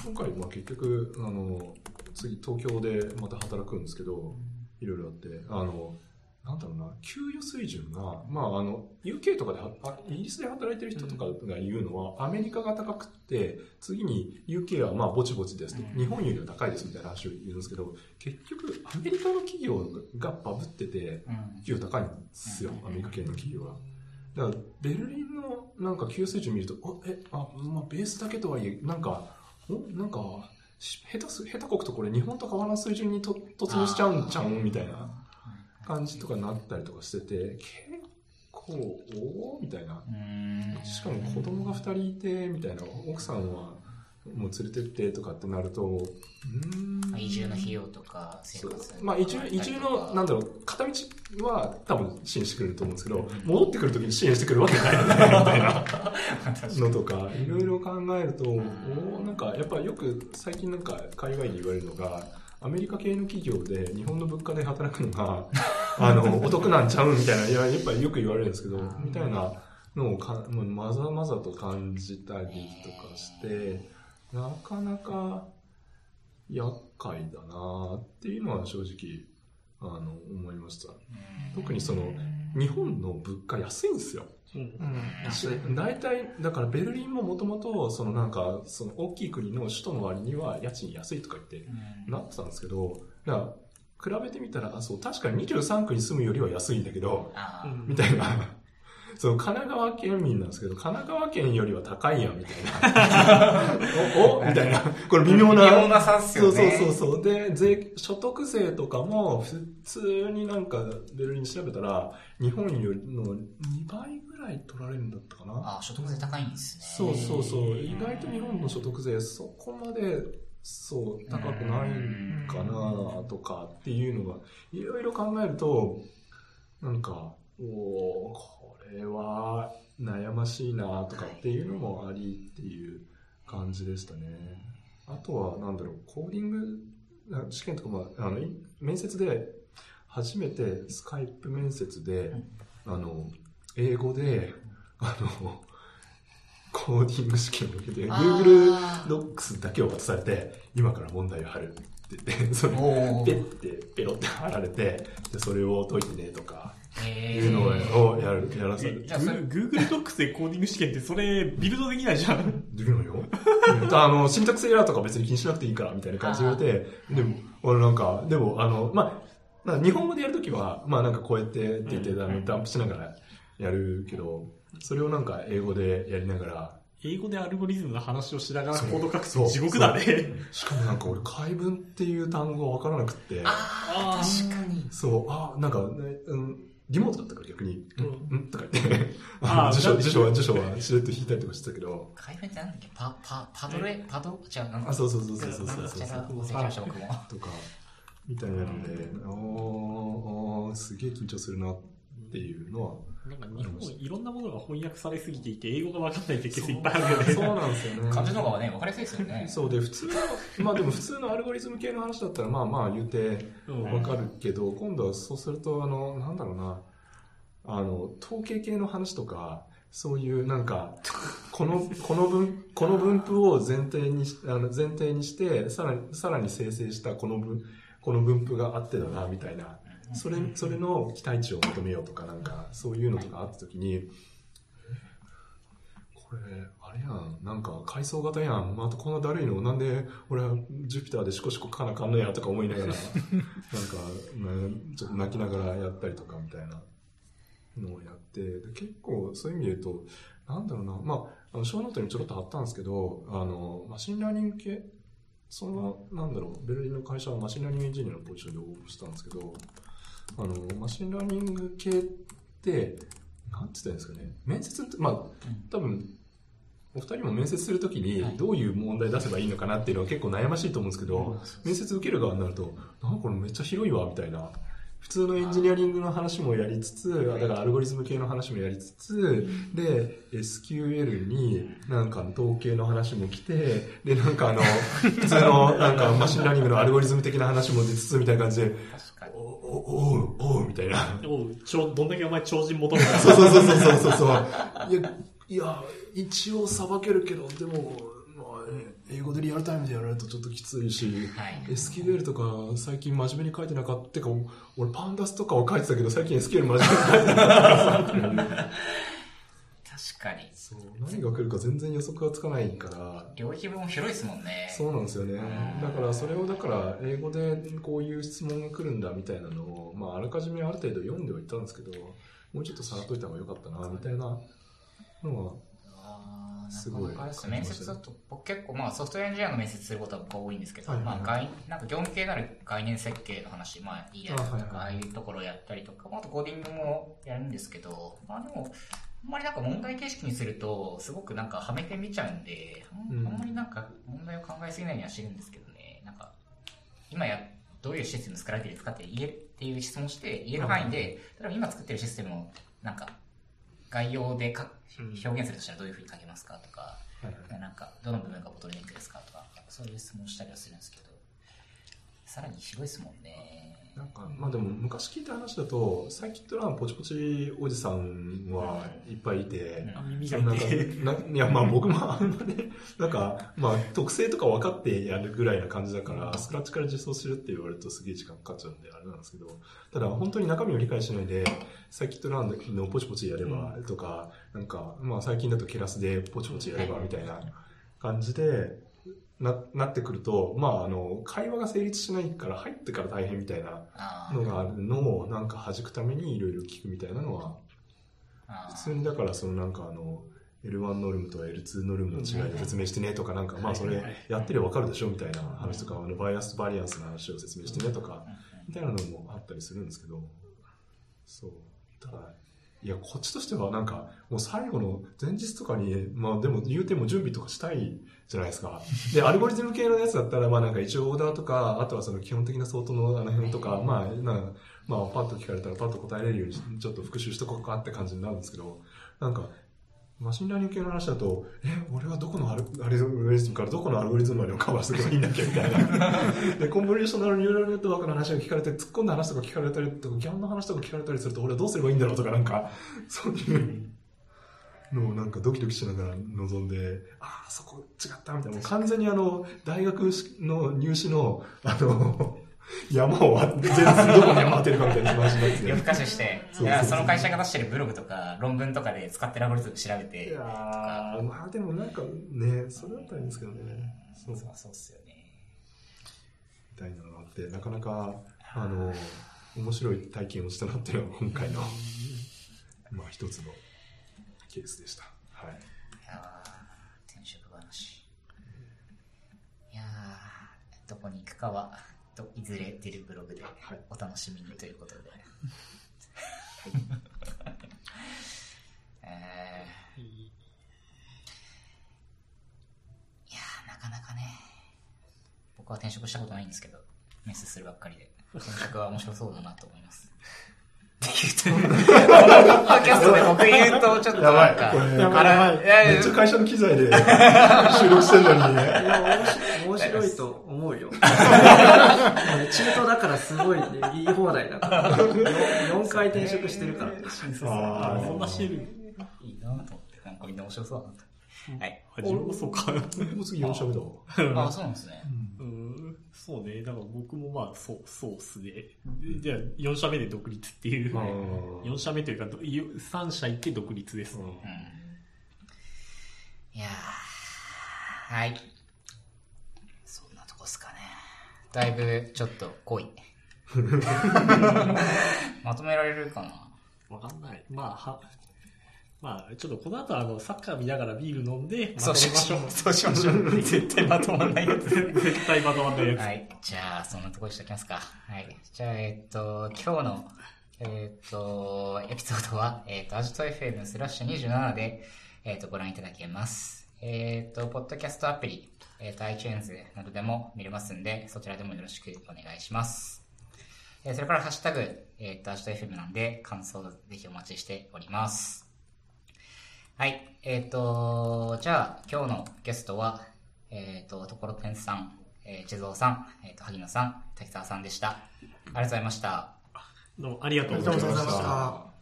今回、まあ結局、あの、次東京でまた働くんですけど、いろいろあって、あの、なんだろうな、給与水準が、まあ、あの、UK とかでは、あイギリスで働いてる人とかが言うのは、アメリカが高くって、次に UK はまあ、ぼちぼちですと、日本よりは高いですみたいな話を言うんですけど、結局、アメリカの企業がバブってて。給与高いんですよ、アメリカ系の企業は。だから、ベルリンのなんか給与水準見ると、あえ、あ、まあ、ベースだけとはいえ、なんか、おなんか、下手す、下手国とこれ日本と変わらん水準にと突入しちゃうんちゃうんみたいな感じとかなったりとかしてて、結構、おおみたいな。しかも子供が2人いて、みたいな。奥さんはもう連れてってとかってなると、うーん。移住の費用とか生活まあ移住、移住の、なんだろう、片道は多分支援してくれると思うんですけど、戻ってくるときに支援してくるわけないよね、みたいな のとか、いろいろ考えると、おなんか、やっぱよく最近なんか海外に言われるのが、アメリカ系の企業で日本の物価で働くのが、あの、お得なんちゃうみたいな、いや、やっぱりよく言われるんですけど、みたいなのをか、まざまざと感じたりとかして、なかなか厄介だなっていうのは正直、あの、思いました。特にその、日本の物価安いんですよ。うん、大体、だからベルリンももともと、そのなんか、その大きい国の首都の割には家賃安いとか言ってなってたんですけど、だから比べてみたら、あ、そう、確かに23区に住むよりは安いんだけど、みたいな。そう、神奈川県民なんですけど、神奈川県よりは高いやん、みたいな。おおみたいな。これ微妙な。微妙な差っすよね。そうそうそうそう。で、税、所得税とかも、普通になんか、ベルリン調べたら、日本よりの2倍ぐらい取られるんだったかな。あ、所得税高いんですね。そうそうそう。意外と日本の所得税、そこまで、そう、高くないかな、とかっていうのが、いろいろ考えると、なんか、おこれは悩ましいなとかっていうのもありっていう感じでしたね。あとは、なんだろう、コーディング、試験とかも、あの、面接で、初めてスカイプ面接で、あの、英語で、あの、コーディング試験を受けて、Google Docs だけを渡されて、今から問題を貼るって言って、それ、ペッて、ペロって貼られて、で、それを解いてねとか、いうのをやる、やらせる。じゃあ、Google Docs でコーディング試験ってそれ、ビルドできないじゃん。できないよ。あの、シンタックスエラーとか別に気にしなくていいから、みたいな感じで言われて、でも、俺なんか、でも、あの、まあ、日本語でやるときは、まあなんかこうやってって言って、あの、ダンプしながらやるけど、それをなんか英語でやりながら、英語でアルゴリズムの話をしながらコード書くって地獄だね。しかもなんか俺、解文っていう単語がわからなくて。ああ、確かに。そう、あなんか、ね、うんリモートだったから逆に、うん、うん？とか言って、あ辞書、辞書は、辞書はしれっと引いたりとかしてたけど。改変ってなんだっけ？パ、パ、パドレ、パド？じゃあ、あ、そうそうそうそうそうそう。そう。忘れました、僕も。とか、みたいなので、おー、すげえ緊張するなっていうのは、なんか日本いろんなものが翻訳されすぎていて、英語が分かんないってケースいっぱいあるよね。そうなんですよね。漢字の方がね、分かりやすいですよね。そうで、普通の、まあでも普通のアルゴリズム系の話だったら、まあまあ言うて分かるけど、今度はそうすると、あの、なんだろうな、あの、統計系の話とか、そういうなんか、この、この分、この分布を前提にし、あの前提にして、さらに、さらに生成したこの分、この分布があってだな、みたいな。それ、それの期待値を求めようとか、なんか、そういうのとかあったときに、これ、あれやん、なんか、階層型やん、またこんなだるいの、なんで、俺は Jupyter でシコシコ書かなかんのや、とか思いながら、なんか、ちょっと泣きながらやったりとか、みたいな。のをやって、結構そういう意味で言うと、なんだろうな、まあ、あの、 show note にちょろっと貼ったんですけど、あの、 machine learning 系、その、なんだろう、ベルリンの会社は machine learning エンジニアのポジションで応募したんですけど、あの、 machine learning 系って、なんて言ったんですかね、面接って、まあ、多分、お二人も面接するときにどういう問題出せばいいのかなっていうのは結構悩ましいと思うんですけど、面接受ける側になると、なんかこれめっちゃ広いわ、みたいな。普通のエンジニアリングの話もやりつつ、だからアルゴリズム系の話もやりつつ、で、SQL になんか統計の話も来て、で、なんかあの、普通のなんか machine learning のアルゴリズム的な話も出つつみたいな感じで、お、う、おう、みたいな。おう、ちょ、どんだけお前超人求めた そうそうそうそうそうそう。いや、いや、一応さばけるけど、でも、英語でリアルタイムでやられるとちょっときついし、はい、SQL とか最近真面目に書いてなかったか、俺パンダスとかを書いてたけど最近 SQL 真面目に書いてなかった確かに。そう、何が来るか全然予測がつかないから。領域分も広いですもんね。そうなんですよね。だからそれをだから英語でこういう質問が来るんだみたいなのを、まああらかじめある程度読んではいたんですけど、もうちょっとさらっといた方が良かったな、みたいなのはすごい面接だと、僕結構まあソフトウェアエンジニアの面接することは僕は多いんですけど、はいはいはいまあ概、なんか業務系になる概念設計の話、まあ、いいやとか、あああいうところをやったりとか、まあ、あとコーディングもやるんですけど、まあでも、あんまりなんか問題形式にすると、すごくなんかはめてみちゃうんで、あんうん。あんまりなんか問題を考えすぎないようにはしてるんですけどね、なんか、今や、どういうシステム作られてるんですかって言えるっていう質問して、言える範囲で、例えば今作ってるシステムを、なんか、概要でか表現するとしたらどういうふうに書けますかとか、はいはい。なんか、どの部分がボトルネックですかとか、そういう質問したりはするんですけど、さらに広いですもんね。なんか、まあでも昔聞いた話だと、サイキットランポチポチおじさんはい。っぱいいて、い。ないや、まあ僕もあんまね、なんか、まあ特性とか分かってやるぐらいな感じだから、スクラッチから実装するって言われるとすげえ時間かかっちゃうんで、あれなんですけど、ただ本当に中身を理解しないで、サイキットランのポチポチやればとか、なんか、まあ最近だとケラスでポチポチやればみたいな感じで、な、なってくると、まああの、会話が成立しないから入ってから大変みたいなあのがあるのをなんか弾くためにいろいろ聞くみたいなのはあ普通にだからそのなんかあの L1 ノルムと L2 ノルムの違いで説明してねとかなんかまあそれやってりゃわかるでしょみたいな話とかあのバイアスとバリアンスの話を説明してねとかみたいなのもあったりするんですけどそう。ただいやこっちとしてはなんかもう最後の前日とかにまあでも言うても準備とかしたいじゃないですか。で アルゴリズム系のやつだったらまあなんか一応オーダーとかあとはその基本的な相当のあの辺とかまあなまあパッと聞かれたらパッと答えれるようにちょっと復習しとこうかって感じになるんですけどなんか machine learning 系の話だと、え、俺はどこのアルアルゴリズムからどこのアルゴリズムまでをカバーすればいいんだっけ？みたいな。で、 convolutional neural network の話が聞かれて、突っ込んだ話とか聞かれたりとか、 GAN の話とか聞かれたりすると、俺はどうすればいいんだろうとか、なんか、そういうのをなんかドキドキしながら臨んで、ああ、そこ違ったみたいな。もう完全にあの、大学の入試の、あの、山を全然どこに山当てるかみたいな話になってて。夜更かしして、その会社が出してるブログとか論文とかで使ってるアルゴリズム調べて、いやーまあでもなんかね、それだったらいいんですけどね。そうそうそうっすよね。みたいなのがあって、なかなか、あの、面白い体験をしたなっていうのが今回の、まあ一つのケースでした。はい。いやー転職話。いやーどこに行くかは、といずれ出るブログではい。お楽しみにということで。えー。い。やーなかなかね、僕は転職したことないんですけど、面接するばっかりで、転職は面白そうだなと思います。って言うと、このポッドキャストで僕言うと、ちょっとなんか、やばいめっちゃ会社の機材で 収録してるのにね。いや、面白面白いと思うよ。チートだからすごいね、言い放題だから。4回転職してるから。あーそんなしてる。いいなと思って、なんかみんな面白そうだなと。はい。あ、自分もそうか。もう次4社目だわ。あ、そうなんですね。うん、そうね。だから僕もまあ、そう、そうっすね。でじゃあ、4社目で独立っていう。あ4社目というか、ど3社行って独立ですね。うん。いやー、はい。そんなとこっすかね。だいぶ、ちょっと濃い。まとめられるかな？わかんない。まあ、は、まあ、ちょっとこの後あの、サッカー見ながらビール飲んで、そうしましょう。う。そうしましょう。絶対まとまんないやつ。絶対まとまんないやつ。はい。じゃあ、そんなところにしておきますか。はい。じゃあ、えっと、今日の、えっと、エピソードは、えっと、アジト FM スラッシュ27で、えっと、ご覧いただけます。えっと、ポッドキャストアプリ、えっと、iTunes などでも見れますんで、そちらでもよろしくお願いします。えーそれから、ハッシュタグ、えっと、アジト FM なんで、感想ぜひお待ちしております。はい。えっ、と、じゃあ、今日のゲストは、えっ、と、ところてんさん、えー、地蔵さん、えっ、と、萩野さん、滝沢さんでした。ありがとうございました。どうもありがとうございまありがとうございまし。た。